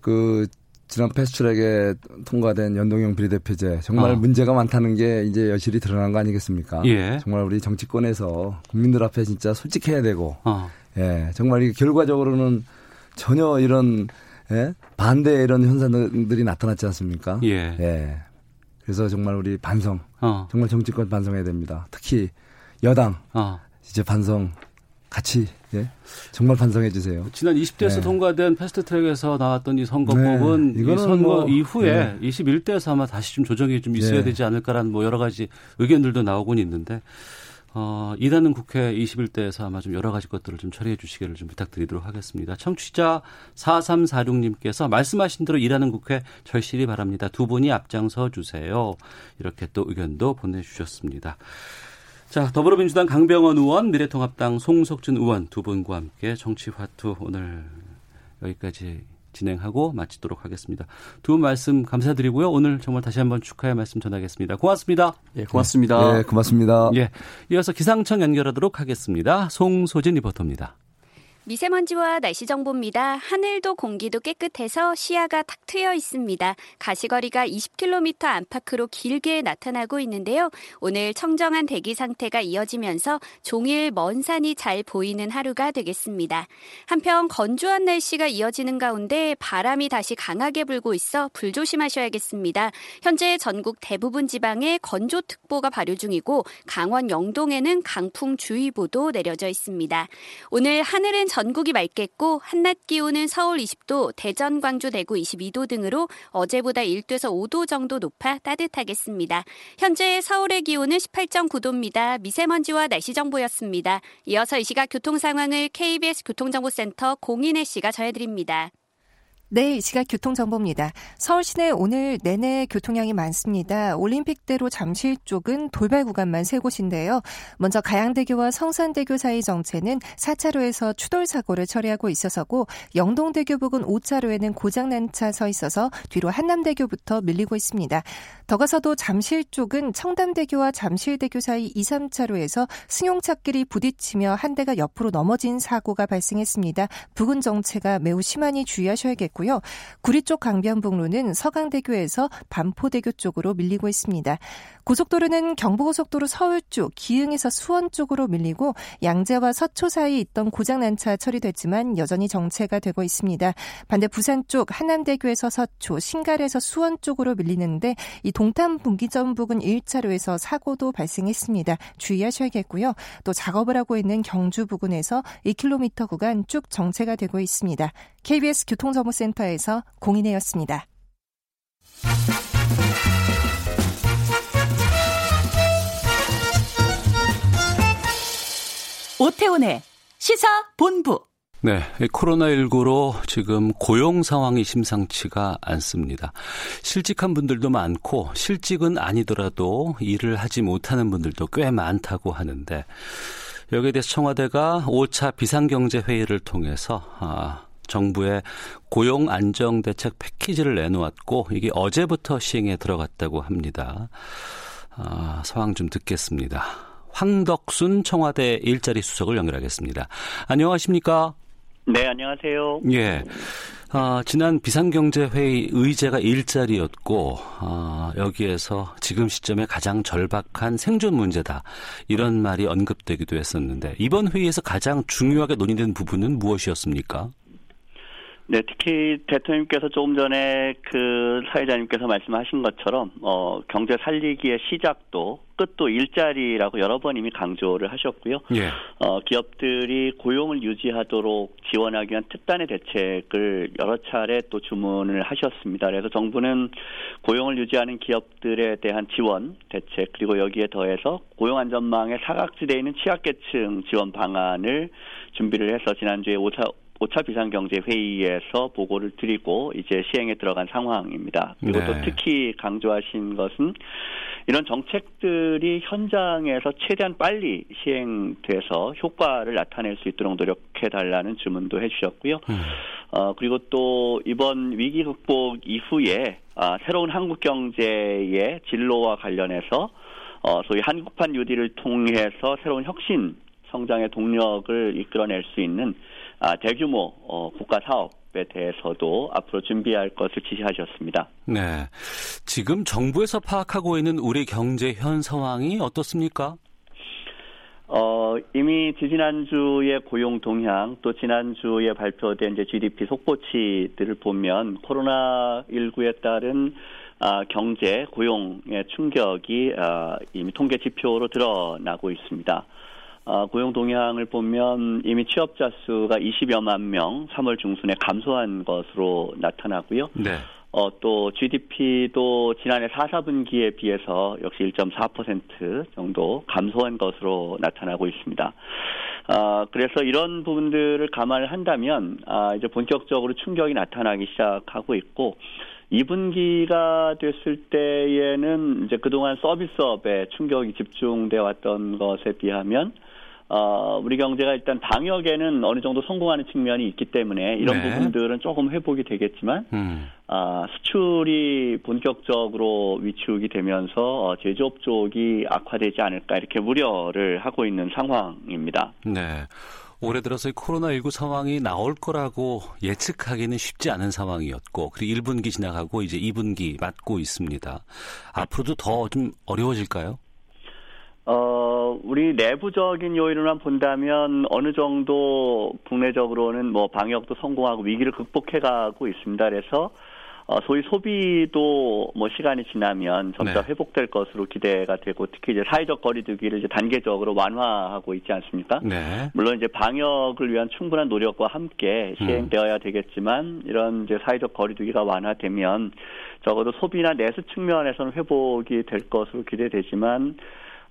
Speaker 5: 그 지난 패스트트랙에 통과된 연동형 비례대표제 정말
Speaker 1: 어.
Speaker 5: 문제가 많다는 게 이제 여실히 드러난 거 아니겠습니까?
Speaker 1: 예.
Speaker 5: 정말 우리 정치권에서 국민들 앞에 진짜 솔직해야 되고,
Speaker 1: 어.
Speaker 5: 예, 정말 이게 결과적으로는 전혀 이런 예? 반대 이런 현상들이 나타났지 않습니까?
Speaker 1: 예.
Speaker 5: 예. 그래서 정말 우리 반성,
Speaker 1: 어.
Speaker 5: 정말 정치권 반성해야 됩니다. 특히 여당
Speaker 1: 어.
Speaker 5: 이제 반성 같이 예? 정말 반성해 주세요.
Speaker 1: 지난 20대에서
Speaker 5: 네.
Speaker 1: 통과된 패스트트랙에서 나왔던 이 선거법은
Speaker 5: 네,
Speaker 1: 이 선거
Speaker 5: 뭐,
Speaker 1: 이후에
Speaker 5: 네.
Speaker 1: 21대에서 아마 다시 좀 조정이 좀 있어야
Speaker 5: 네.
Speaker 1: 되지 않을까라는 뭐 여러 가지 의견들도 나오곤 있는데 어, 일하는 국회 21대에서 아마 좀 여러 가지 것들을 좀 처리해 주시기를 좀 부탁드리도록 하겠습니다. 청취자 4346님께서 말씀하신 대로 일하는 국회 절실히 바랍니다. 두 분이 앞장서 주세요. 이렇게 또 의견도 보내주셨습니다. 자, 더불어민주당 강병원 의원, 미래통합당 송석준 의원 두 분과 함께 정치화투 오늘 여기까지 진행하고 마치도록 하겠습니다. 두 분 말씀 감사드리고요. 오늘 정말 다시 한번 축하의 말씀 전하겠습니다. 고맙습니다.
Speaker 4: 예, 고맙습니다.
Speaker 5: 예, 고맙습니다.
Speaker 1: 예. 이어서 기상청 연결하도록 하겠습니다. 송소진 리포터입니다.
Speaker 6: 미세먼지와 날씨 정보입니다. 하늘도 공기도 깨끗해서 시야가 탁 트여 있습니다. 가시거리가 20km 안팎으로 길게 나타나고 있는데요. 오늘 청정한 대기 상태가 이어지면서 종일 먼 산이 잘 보이는 하루가 되겠습니다. 한편 건조한 날씨가 이어지는 가운데 바람이 다시 강하게 불고 있어 불조심하셔야겠습니다. 현재 전국 대부분 지방에 건조특보가 발효 중이고 강원 영동에는 강풍주의보도 내려져 있습니다. 오늘 하늘은 전국이 맑겠고 한낮 기온은 서울 20도, 대전, 광주, 대구 22도 등으로 어제보다 1도에서 5도 정도 높아 따뜻하겠습니다. 현재 서울의 기온은 18.9도입니다. 미세먼지와 날씨 정보였습니다. 이어서 이 시각 교통 상황을 KBS 교통정보센터 공인혜 씨가 전해드립니다.
Speaker 7: 네, 이 시각 교통정보입니다. 서울 시내 오늘 내내 교통량이 많습니다. 올림픽대로 잠실 쪽은 돌발 구간만 세 곳인데요. 먼저 가양대교와 성산대교 사이 정체는 4차로에서 추돌 사고를 처리하고 있어서고 영동대교 부근 5차로에는 고장난 차 서 있어서 뒤로 한남대교부터 밀리고 있습니다. 더 가서도 잠실 쪽은 청담대교와 잠실대교 사이 2, 3차로에서 승용차끼리 부딪히며 한 대가 옆으로 넘어진 사고가 발생했습니다. 부근 정체가 매우 심하니 주의하셔야겠고 요. 구리 쪽 강변북로는 서강대교에서 반포대교 쪽으로 밀리고 있습니다. 고속도로는 경부고속도로 서울 쪽 기흥에서 수원 쪽으로 밀리고 양재와 서초 사이 있던 고장난 차 처리됐지만 여전히 정체가 되고 있습니다. 반대 부산 쪽 한남대교에서 서초, 신갈에서 수원 쪽으로 밀리는데 이 동탄 분기점 부근 1차로에서 사고도 발생했습니다. 주의하셔야겠고요. 또 작업을 하고 있는 경주 부근에서 2km 구간 쭉 정체가 되고 있습니다. KBS 교통정보센터 에서 공인혜였습니다.
Speaker 8: 오태훈의 시사 본부.
Speaker 1: 네, 코로나19로 지금 고용 상황이 심상치가 않습니다. 실직한 분들도 많고 실직은 아니더라도 일을 하지 못하는 분들도 꽤 많다고 하는데 여기에 대해서 청와대가 5차 비상경제회의를 통해서 아, 정부의 고용 안정 대책 패키지를 내놓았고 이게 어제부터 시행에 들어갔다고 합니다. 아, 상황 좀 듣겠습니다. 황덕순 청와대 일자리 수석을 연결하겠습니다. 안녕하십니까?
Speaker 9: 네, 안녕하세요.
Speaker 1: 예. 아, 지난 비상경제회의 의제가 일자리였고, 아, 여기에서 지금 시점에 가장 절박한 생존 문제다. 이런 말이 언급되기도 했었는데, 이번 회의에서 가장 중요하게 논의된 부분은 무엇이었습니까?
Speaker 9: 네, 특히 대통령께서 조금 전에 그 사회자님께서 말씀하신 것처럼 어 경제 살리기의 시작도 끝도 일자리라고 여러 번 이미 강조를 하셨고요.
Speaker 1: 예.
Speaker 9: 어 기업들이 고용을 유지하도록 지원하기 위한 특단의 대책을 여러 차례 또 주문을 하셨습니다. 그래서 정부는 고용을 유지하는 기업들에 대한 지원 대책 그리고 여기에 더해서 고용 안전망의 사각지대에 있는 취약계층 지원 방안을 준비를 해서 지난주에 오차 5차 비상경제회의에서 보고를 드리고 이제 시행에 들어간 상황입니다. 그리고
Speaker 1: 네.
Speaker 9: 또 특히 강조하신 것은 이런 정책들이 현장에서 최대한 빨리 시행돼서 효과를 나타낼 수 있도록 노력해달라는 주문도 해주셨고요.
Speaker 1: 음.
Speaker 9: 어, 그리고 또 이번 위기 극복 이후에 아, 새로운 한국 경제의 진로와 관련해서 어, 소위 한국판 뉴딜을 통해서 새로운 혁신 성장의 동력을 이끌어낼 수 있는 아, 대규모 어, 국가 사업에 대해서도 앞으로 준비할 것을 지시하셨습니다.
Speaker 1: 네. 지금 정부에서 파악하고 있는 우리 경제 현 상황이 어떻습니까?
Speaker 9: 어, 이미 지지난주의 고용 동향 또 지난주에 발표된 이제 GDP 속보치들을 보면 코로나19에 따른 아, 경제 고용의 충격이 아, 이미 통계 지표로 드러나고 있습니다. 아, 고용 동향을 보면 이미 취업자 수가 20여만 명 3월 중순에 감소한 것으로 나타나고요.
Speaker 1: 네.
Speaker 9: 어, 또 GDP도 지난해 4, 4분기에 비해서 역시 1.4% 정도 감소한 것으로 나타나고 있습니다. 아, 그래서 이런 부분들을 감안을 한다면 아, 이제 본격적으로 충격이 나타나기 시작하고 있고 2분기가 됐을 때에는 이제 그동안 서비스업에 충격이 집중돼 왔던 것에 비하면 어, 우리 경제가 일단 방역에는 어느 정도 성공하는 측면이 있기 때문에 이런
Speaker 1: 네.
Speaker 9: 부분들은 조금 회복이 되겠지만
Speaker 1: 음.
Speaker 9: 아, 수출이 본격적으로 위축이 되면서 어, 제조업 쪽이 악화되지 않을까 이렇게 우려를 하고 있는 상황입니다.
Speaker 1: 네. 올해 들어서 이 코로나19 상황이 나올 거라고 예측하기는 쉽지 않은 상황이었고, 그리고 1분기 지나가고 이제 2분기 맞고 있습니다. 앞으로도 더 좀 어려워질까요?
Speaker 9: 어, 우리 내부적인 요인으로만 본다면 어느 정도 국내적으로는 뭐 방역도 성공하고 위기를 극복해 가고 있습니다. 그래서 어, 소위 소비도 뭐 시간이 지나면 점차
Speaker 1: 네.
Speaker 9: 회복될 것으로 기대가 되고 특히 이제 사회적 거리두기를 이제 단계적으로 완화하고 있지 않습니까?
Speaker 1: 네.
Speaker 9: 물론 이제 방역을 위한 충분한 노력과 함께
Speaker 1: 음.
Speaker 9: 시행되어야 되겠지만 이런 이제 사회적 거리두기가 완화되면 적어도 소비나 내수 측면에서는 회복이 될 것으로 기대되지만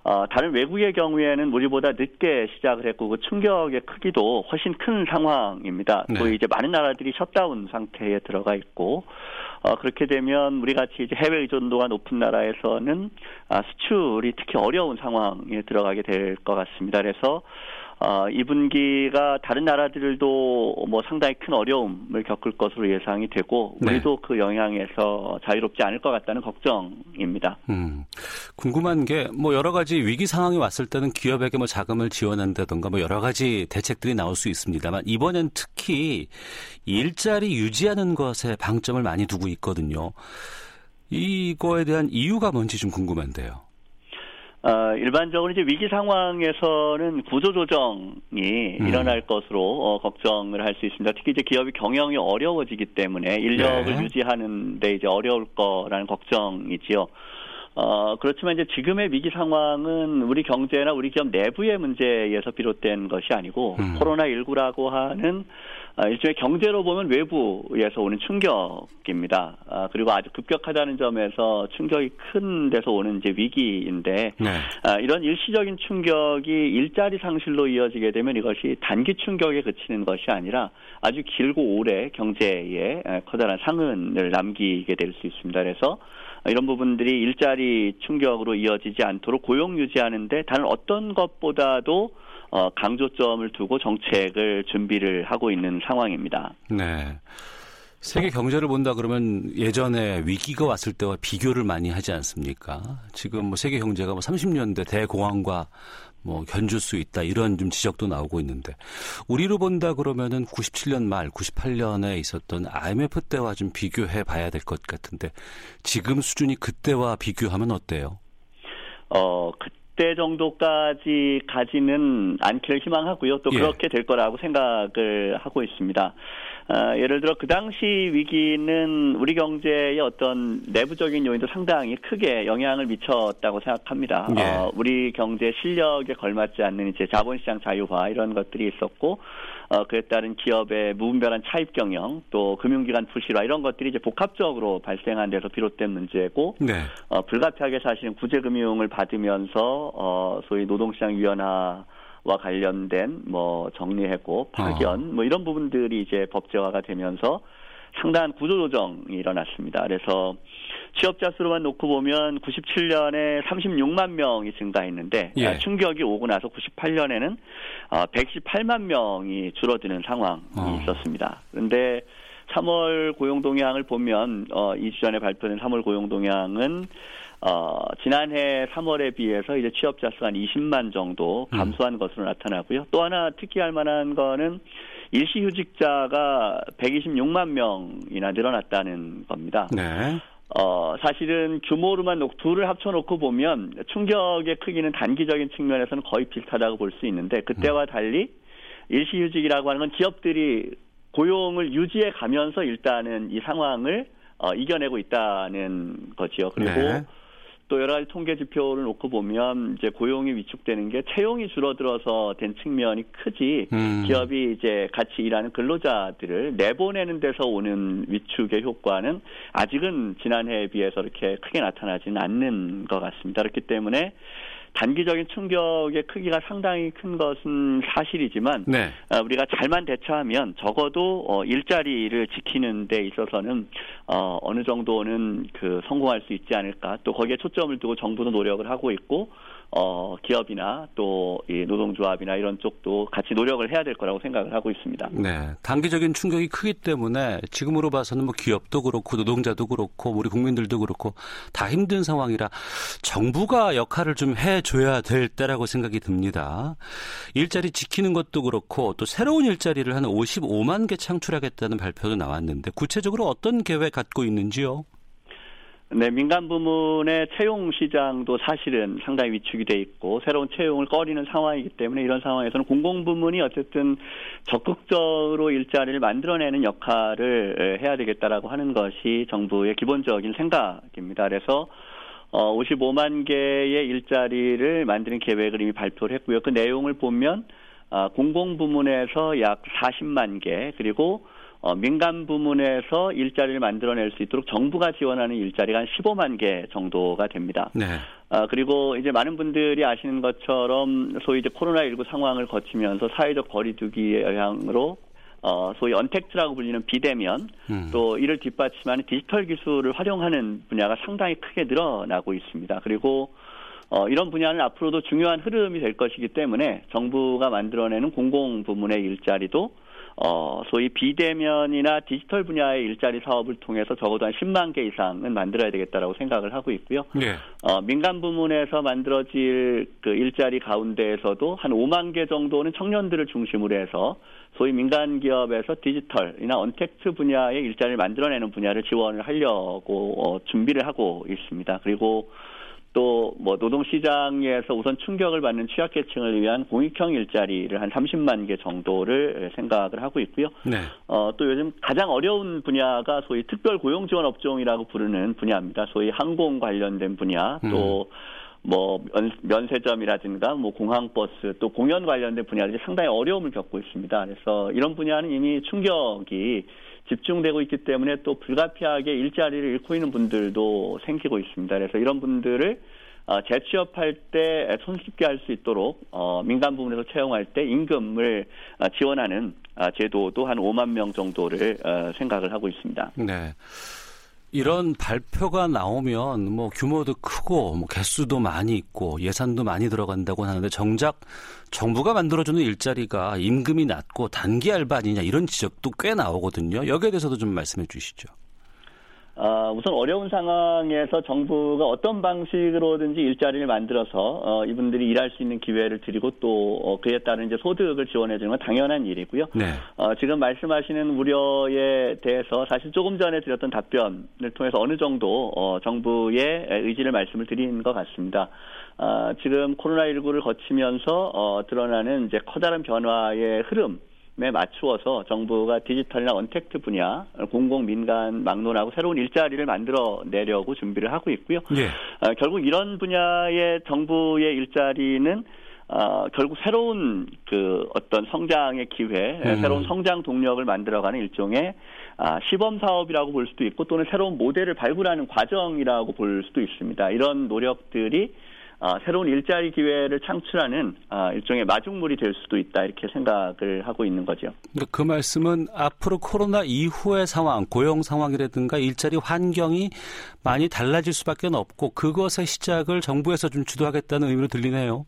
Speaker 9: 어, 다른 외국의 경우에는 우리보다 늦게 시작을 했고 그 충격의 크기도 훨씬 큰 상황입니다.
Speaker 1: 네.
Speaker 9: 또 이제 많은 나라들이 셧다운 상태에 들어가 있고 어, 그렇게 되면 우리 같이 이제 해외 의존도가 높은 나라에서는 아, 수출이 특히 어려운 상황에 들어가게 될 것 같습니다. 그래서 어, 2분기가 다른 나라들도 뭐 상당히 큰 어려움을 겪을 것으로 예상이 되고
Speaker 1: 네.
Speaker 9: 우리도 그 영향에서 자유롭지 않을 것 같다는 걱정입니다.
Speaker 1: 음, 궁금한 게 뭐 여러 가지 위기 상황이 왔을 때는 기업에게 뭐 자금을 지원한다던가 뭐 여러 가지 대책들이 나올 수 있습니다만 이번엔 특히 일자리 유지하는 것에 방점을 많이 두고 있거든요. 이거에 대한 이유가 뭔지 좀 궁금한데요.
Speaker 9: 어, 일반적으로 이제 위기 상황에서는 구조 조정이
Speaker 1: 음.
Speaker 9: 일어날 것으로 어, 걱정을 할 수 있습니다. 특히 이제 기업이 경영이 어려워지기 때문에 인력을
Speaker 1: 네.
Speaker 9: 유지하는데 이제 어려울 거라는 걱정이지요. 어, 그렇지만 이제 지금의 위기 상황은 우리 경제나 우리 기업 내부의 문제에서 비롯된 것이 아니고
Speaker 1: 음.
Speaker 9: 코로나19라고 하는 아, 일종의 경제로 보면 외부에서 오는 충격입니다. 아, 그리고 아주 급격하다는 점에서 충격이 큰 데서 오는 이제 위기인데
Speaker 1: 네.
Speaker 9: 아, 이런 일시적인 충격이 일자리 상실로 이어지게 되면 이것이 단기 충격에 그치는 것이 아니라 아주 길고 오래 경제에 커다란 상흔을 남기게 될 수 있습니다. 그래서 이런 부분들이 일자리 충격으로 이어지지 않도록 고용 유지하는데 다른 어떤 것보다도 어, 강조점을 두고 정책을 준비를 하고 있는 상황입니다.
Speaker 1: 네. 세계 경제를 본다 그러면 예전에 위기가 왔을 때와 비교를 많이 하지 않습니까? 지금 뭐 세계 경제가 뭐 30년대 대공황과 뭐 견줄 수 있다 이런 좀 지적도 나오고 있는데 우리로 본다 그러면은 97년 말 98년에 있었던 IMF 때와 좀 비교해 봐야 될 것 같은데 지금 수준이 그때와 비교하면 어때요?
Speaker 9: 어, 그 때 정도까지 가지는 않기를 희망하고요. 또
Speaker 1: 예.
Speaker 9: 그렇게 될 거라고 생각을 하고 있습니다. 아, 예를 들어 그 당시 위기는 우리 경제의 어떤 내부적인 요인도 상당히 크게 영향을 미쳤다고 생각합니다.
Speaker 1: 예.
Speaker 9: 어, 우리 경제 실력에 걸맞지 않는 이제 자본시장 자유화 이런 것들이 있었고 어, 그에 따른 기업의 무분별한 차입 경영 또 금융기관 부실화 이런 것들이 이제 복합적으로 발생한 데서 비롯된 문제고
Speaker 1: 네.
Speaker 9: 어, 불가피하게 사실은 구제금융을 받으면서 어, 소위 노동시장 유연화와 관련된 뭐 정리해고 파견 뭐 이런 부분들이 이제 법제화가 되면서 상당한 구조조정이 일어났습니다. 그래서 취업자 수로만 놓고 보면 97년에 36만 명이 증가했는데
Speaker 1: 예.
Speaker 9: 아, 충격이 오고 나서 98년에는 118만 명이 줄어드는 상황이
Speaker 1: 어.
Speaker 9: 있었습니다. 그런데 3월 고용 동향을 보면 어, 2주 전에 발표된 3월 고용 동향은 어, 지난해 3월에 비해서 이제 취업자 수가 한 20만 정도 감소한 것으로 나타나고요. 또 하나 특기할 만한 거는 일시휴직자가 126만 명이나 늘어났다는 겁니다.
Speaker 1: 네.
Speaker 9: 어, 사실은 규모로만 둘을 합쳐놓고 보면 충격의 크기는 단기적인 측면에서는 거의 비슷하다고 볼 수 있는데 그때와 달리 일시휴직이라고 하는 건 기업들이 고용을 유지해 가면서 일단은 이 상황을 어, 이겨내고 있다는 거지요. 그리고
Speaker 1: 네.
Speaker 9: 또 여러 가지 통계 지표를 놓고 보면 이제 고용이 위축되는 게 채용이 줄어들어서 된 측면이 크지
Speaker 1: 음.
Speaker 9: 기업이 이제 같이 일하는 근로자들을 내보내는 데서 오는 위축의 효과는 아직은 지난해에 비해서 이렇게 크게 나타나지는 않는 것 같습니다. 그렇기 때문에 단기적인 충격의 크기가 상당히 큰 것은 사실이지만
Speaker 1: 네.
Speaker 9: 어, 우리가 잘만 대처하면 적어도 어, 일자리를 지키는 데 있어서는 어, 어느 정도는 그 성공할 수 있지 않을까. 또 거기에 초점을 두고 정부도 노력을 하고 있고 어, 기업이나 또이 노동조합이나 이런 쪽도 같이 노력을 해야 될 거라고 생각을 하고 있습니다.
Speaker 1: 네. 단기적인 충격이 크기 때문에 지금으로 봐서는 뭐 기업도 그렇고 노동자도 그렇고 우리 국민들도 그렇고 다 힘든 상황이라 정부가 역할을 좀 해줘야 될 때라고 생각이 듭니다. 일자리 지키는 것도 그렇고 또 새로운 일자리를 한 55만 개 창출하겠다는 발표도 나왔는데 구체적으로 어떤 계획 갖고 있는지요?
Speaker 9: 네, 민간 부문의 채용 시장도 사실은 상당히 위축이 돼 있고 새로운 채용을 꺼리는 상황이기 때문에 이런 상황에서는 공공 부문이 어쨌든 적극적으로 일자리를 만들어내는 역할을 해야 되겠다라고 하는 것이 정부의 기본적인 생각입니다. 그래서 어 55만 개의 일자리를 만드는 계획을 이미 발표를 했고요. 그 내용을 보면 아, 공공 부문에서 약 40만 개 그리고 어, 민간 부문에서 일자리를 만들어낼 수 있도록 정부가 지원하는 일자리가 한 15만 개 정도가 됩니다.
Speaker 1: 네.
Speaker 9: 아, 그리고 이제 많은 분들이 아시는 것처럼 소위 이제 코로나19 상황을 거치면서 사회적 거리두기의 영향으로 어, 소위 언택트라고 불리는 비대면
Speaker 1: 음.
Speaker 9: 또 이를 뒷받침하는 디지털 기술을 활용하는 분야가 상당히 크게 늘어나고 있습니다. 그리고 어, 이런 분야는 앞으로도 중요한 흐름이 될 것이기 때문에 정부가 만들어내는 공공 부문의 일자리도 어, 소위 비대면이나 디지털 분야의 일자리 사업을 통해서 적어도 한 10만 개 이상은 만들어야 되겠다라고 생각을 하고 있고요.
Speaker 1: 네.
Speaker 9: 어, 민간 부문에서 만들어질 그 일자리 가운데에서도 한 5만 개 정도는 청년들을 중심으로 해서 소위 민간 기업에서 디지털이나 언택트 분야의 일자리를 만들어내는 분야를 지원을 하려고 어, 준비를 하고 있습니다. 그리고 또 뭐 노동시장에서 우선 충격을 받는 취약계층을 위한 공익형 일자리를 한 30만 개 정도를 생각을 하고 있고요.
Speaker 1: 네.
Speaker 9: 어, 또 요즘 가장 어려운 분야가 소위 특별 고용 지원 업종이라고 부르는 분야입니다. 소위 항공 관련된 분야, 또뭐 면, 세점이라든가뭐 공항버스 또 공연 관련된 분야들이 상당히 어려움을 겪고 있습니다. 그래서 이런 분야는 이미 충격이 집중되고 있기 때문에 또 불가피하게 일자리를 잃고 있는 분들도 생기고 있습니다. 그래서 이런 분들을 어, 재취업할 때 손쉽게 할 수 있도록 어, 민간 부문에서 채용할 때 임금을 어, 지원하는 어, 제도도 한 5만 명 정도를 어, 생각을 하고 있습니다.
Speaker 1: 네. 이런 발표가 나오면 뭐 규모도 크고 뭐 개수도 많이 있고 예산도 많이 들어간다고 하는데 정작 정부가 만들어주는 일자리가 임금이 낮고 단기 알바 아니냐 이런 지적도 꽤 나오거든요. 여기에 대해서도 좀 말씀해 주시죠.
Speaker 9: 어, 우선 어려운 상황에서 정부가 어떤 방식으로든지 일자리를 만들어서 어, 이분들이 일할 수 있는 기회를 드리고 또 어, 그에 따른 이제 소득을 지원해 주는 건 당연한 일이고요. 네. 어, 지금 말씀하시는 우려에 대해서 사실 조금 전에 드렸던 답변을 통해서 어느 정도 어, 정부의 의지를 말씀을 드린 것 같습니다. 어, 지금 코로나19를 거치면서 어, 드러나는 이제 커다란 변화의 흐름 에 맞추어서 정부가 디지털이나 언택트 분야, 공공 민간 막론하고 새로운 일자리를 만들어 내려고 준비를 하고 있고요. 네. 어, 결국 이런 분야의 정부의 일자리는 어, 결국 새로운 그 어떤 성장의 기회, 음. 새로운 성장 동력을 만들어가는 일종의 아, 시범 사업이라고 볼 수도 있고 또는 새로운 모델을 발굴하는 과정이라고 볼 수도 있습니다. 이런 노력들이 어, 새로운 일자리 기회를 창출하는 어, 일종의 마중물이 될 수도 있다 이렇게 생각을 하고 있는 거죠.
Speaker 1: 그러니까 그 말씀은 앞으로 코로나 이후의 상황, 고용 상황이라든가 일자리 환경이 많이 달라질 수밖에 없고 그것의 시작을 정부에서 좀 주도하겠다는 의미로 들리네요.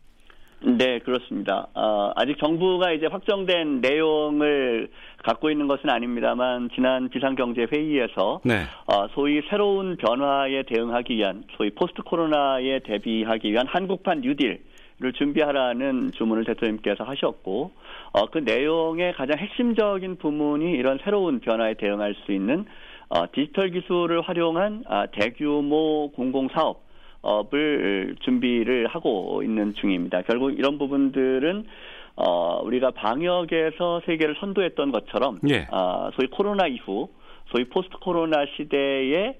Speaker 9: 네, 그렇습니다. 어, 아직 정부가 이제 확정된 내용을 갖고 있는 것은 아닙니다만 지난 비상경제회의에서 네. 어, 소위 새로운 변화에 대응하기 위한 소위 포스트 코로나에 대비하기 위한 한국판 뉴딜 를 준비하라는 주문을 대통령께서 하셨고 어, 그 내용의 가장 핵심적인 부분이 이런 새로운 변화에 대응할 수 있는 어, 디지털 기술을 활용한 아, 대규모 공공 사업 업을 준비를 하고 있는 중입니다. 결국 이런 부분들은 어, 우리가 방역에서 세계를 선도했던 것처럼 예. 어, 소위 코로나 이후 소위 포스트 코로나 시대의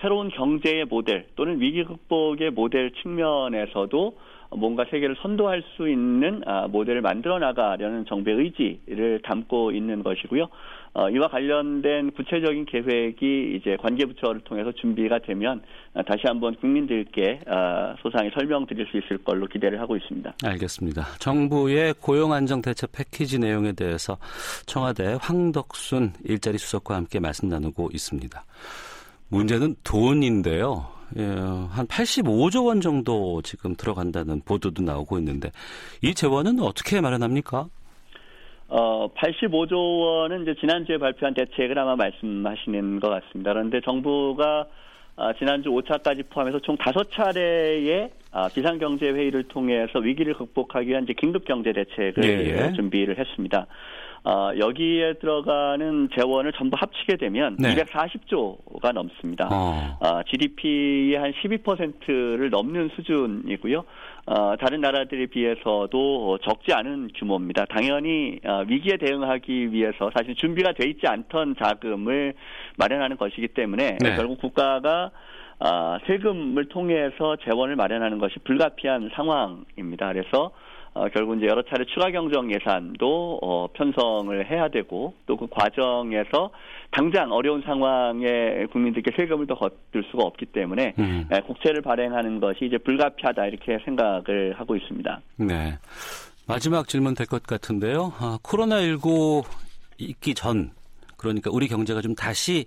Speaker 9: 새로운 경제의 모델 또는 위기 극복의 모델 측면에서도 뭔가 세계를 선도할 수 있는 아, 모델을 만들어 나가려는 정부의 의지를 담고 있는 것이고요. 어, 이와 관련된 구체적인 계획이 이제 관계부처를 통해서 준비가 되면 아, 다시 한번 국민들께 아, 소상히 설명드릴 수 있을 걸로 기대를 하고 있습니다.
Speaker 1: 알겠습니다. 정부의 고용안정 대책 패키지 내용에 대해서 청와대 황덕순 일자리 수석과 함께 말씀 나누고 있습니다. 문제는 돈인데요. 예, 한 85조 원 정도 지금 들어간다는 보도도 나오고 있는데 이 재원은 어떻게 마련합니까?
Speaker 9: 어, 85조 원은 이제 지난주에 발표한 대책을 아마 말씀하시는 것 같습니다. 그런데 정부가 아, 지난주 5차까지 포함해서 총 5차례의 아, 비상경제회의를 통해서 위기를 극복하기 위한 이제 긴급경제대책을 예, 예. 준비를 했습니다. 어, 여기에 들어가는 재원을 전부 합치게 되면 네. 240조가 넘습니다. 어. 어, GDP의 한 12%를 넘는 수준이고요. 어, 다른 나라들에 비해서도 적지 않은 규모입니다. 당연히 어, 위기에 대응하기 위해서 사실 준비가 돼 있지 않던 자금을 마련하는 것이기 때문에 네. 결국 국가가 아, 세금을 통해서 재원을 마련하는 것이 불가피한 상황입니다. 그래서 어, 결국 이제 여러 차례 추가 경정 예산도 어, 편성을 해야 되고 또 그 과정에서 당장 어려운 상황에 국민들께 세금을 더 걷을 수가 없기 때문에 음. 네, 국채를 발행하는 것이 이제 불가피하다 이렇게 생각을 하고 있습니다.
Speaker 1: 네. 마지막 질문 될 것 같은데요. 아, 코로나19 있기 전 그러니까 우리 경제가 좀 다시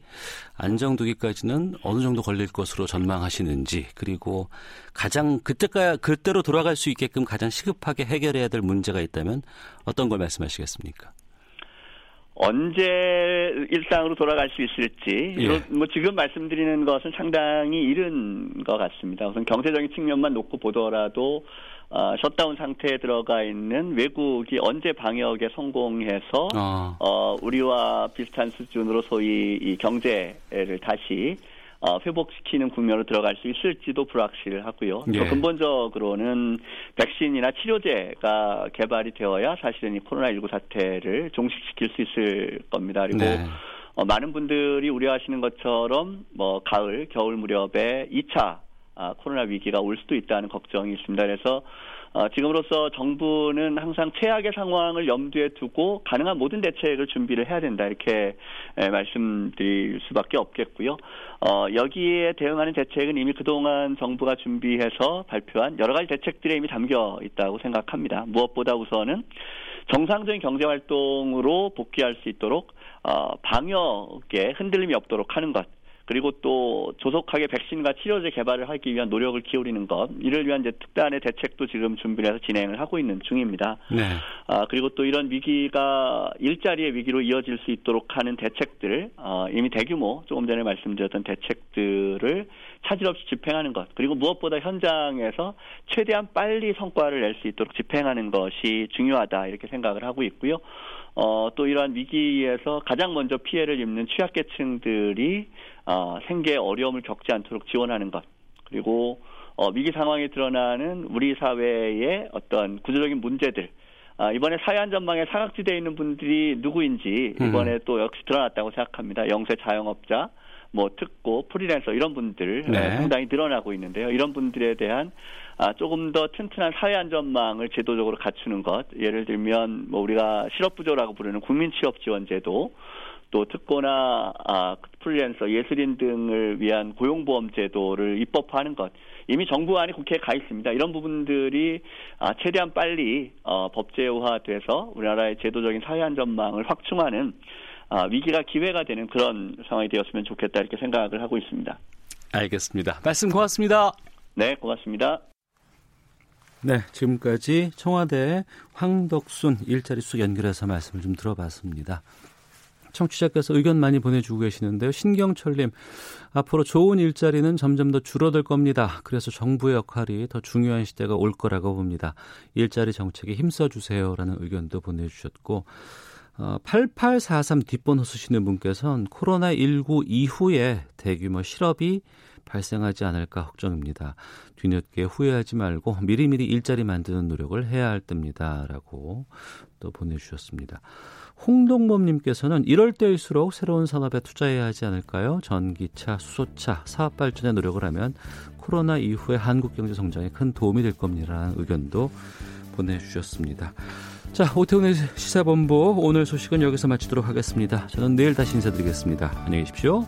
Speaker 1: 안정되기까지는 어느 정도 걸릴 것으로 전망하시는지 그리고 가장 그때가 그때로 돌아갈 수 있게끔 가장 시급하게 해결해야 될 문제가 있다면 어떤 걸 말씀하시겠습니까?
Speaker 9: 언제 일상으로 돌아갈 수 있을지 예. 뭐 지금 말씀드리는 것은 상당히 이른 것 같습니다. 우선 경제적인 측면만 놓고 보더라도 어, 셧다운 상태에 들어가 있는 외국이 언제 방역에 성공해서 어. 어 우리와 비슷한 수준으로 소위 이 경제를 다시 어, 회복시키는 국면으로 들어갈 수 있을지도 불확실하고요. 예. 또 근본적으로는 백신이나 치료제가 개발이 되어야 사실은 이 코로나19 사태를 종식시킬 수 있을 겁니다. 그리고 네. 어, 많은 분들이 우려하시는 것처럼 뭐 가을, 겨울 무렵에 2차 아, 코로나 위기가 올 수도 있다는 걱정이 있습니다. 그래서 어, 지금으로서 정부는 항상 최악의 상황을 염두에 두고 가능한 모든 대책을 준비를 해야 된다 이렇게 에, 말씀드릴 수밖에 없겠고요. 어, 여기에 대응하는 대책은 이미 그동안 정부가 준비해서 발표한 여러 가지 대책들에 이미 담겨 있다고 생각합니다. 무엇보다 우선은 정상적인 경제 활동으로 복귀할 수 있도록 어, 방역에 흔들림이 없도록 하는 것. 그리고 또 조속하게 백신과 치료제 개발을 하기 위한 노력을 기울이는 것 이를 위한 이제 특단의 대책도 지금 준비를 해서 진행을 하고 있는 중입니다.
Speaker 1: 네.
Speaker 9: 아 그리고 또 이런 위기가 일자리의 위기로 이어질 수 있도록 하는 대책들 어, 이미 대규모 조금 전에 말씀드렸던 대책들을 차질 없이 집행하는 것 그리고 무엇보다 현장에서 최대한 빨리 성과를 낼 수 있도록 집행하는 것이 중요하다 이렇게 생각을 하고 있고요. 어, 또 이러한 위기에서 가장 먼저 피해를 입는 취약계층들이 어, 생계에 어려움을 겪지 않도록 지원하는 것 그리고 어, 위기 상황에 드러나는 우리 사회의 어떤 구조적인 문제들 아, 이번에 사회 안 전망에 사각지대에 있는 분들이 누구인지 이번에 음. 또 역시 드러났다고 생각합니다. 영세 자영업자, 뭐 특고, 프리랜서 이런 분들 네. 상당히 늘어나고 있는데요. 이런 분들에 대한 아, 조금 더 튼튼한 사회 안 전망을 제도적으로 갖추는 것. 예를 들면 뭐 우리가 실업부조라고 부르는 국민 취업 지원제도 또 특고나 아, 프리랜서, 예술인 등을 위한 고용보험 제도를 입법화하는 것. 이미 정부안이 국회에 가 있습니다. 이런 부분들이 아, 최대한 빨리 어, 법제화돼서 우리나라의 제도적인 사회 안전망을 확충하는 아, 위기가 기회가 되는 그런 상황이 되었으면 좋겠다 이렇게 생각을 하고 있습니다.
Speaker 1: 알겠습니다. 말씀 고맙습니다.
Speaker 9: 네, 고맙습니다.
Speaker 1: 네, 지금까지 청와대 황덕순 일자리 수 연결해서 말씀을 좀 들어봤습니다. 청취자께서 의견 많이 보내주고 계시는데요. 신경철님, 앞으로 좋은 일자리는 점점 더 줄어들 겁니다. 그래서 정부의 역할이 더 중요한 시대가 올 거라고 봅니다. 일자리 정책에 힘써주세요 라는 의견도 보내주셨고, 어, 8843 뒷번호 쓰시는 분께서는 코로나19 이후에 대규모 실업이 발생하지 않을까 걱정입니다. 뒤늦게 후회하지 말고 미리미리 일자리 만드는 노력을 해야 할 때입니다. 라고 또 보내주셨습니다. 홍동범님께서는 이럴 때일수록 새로운 산업에 투자해야 하지 않을까요? 전기차, 수소차, 사업 발전에 노력을 하면 코로나 이후에 한국 경제 성장에 큰 도움이 될 겁니다라는 의견도 보내주셨습니다. 자, 오태훈의 시사본부 오늘 소식은 여기서 마치도록 하겠습니다. 저는 내일 다시 인사드리겠습니다. 안녕히 계십시오.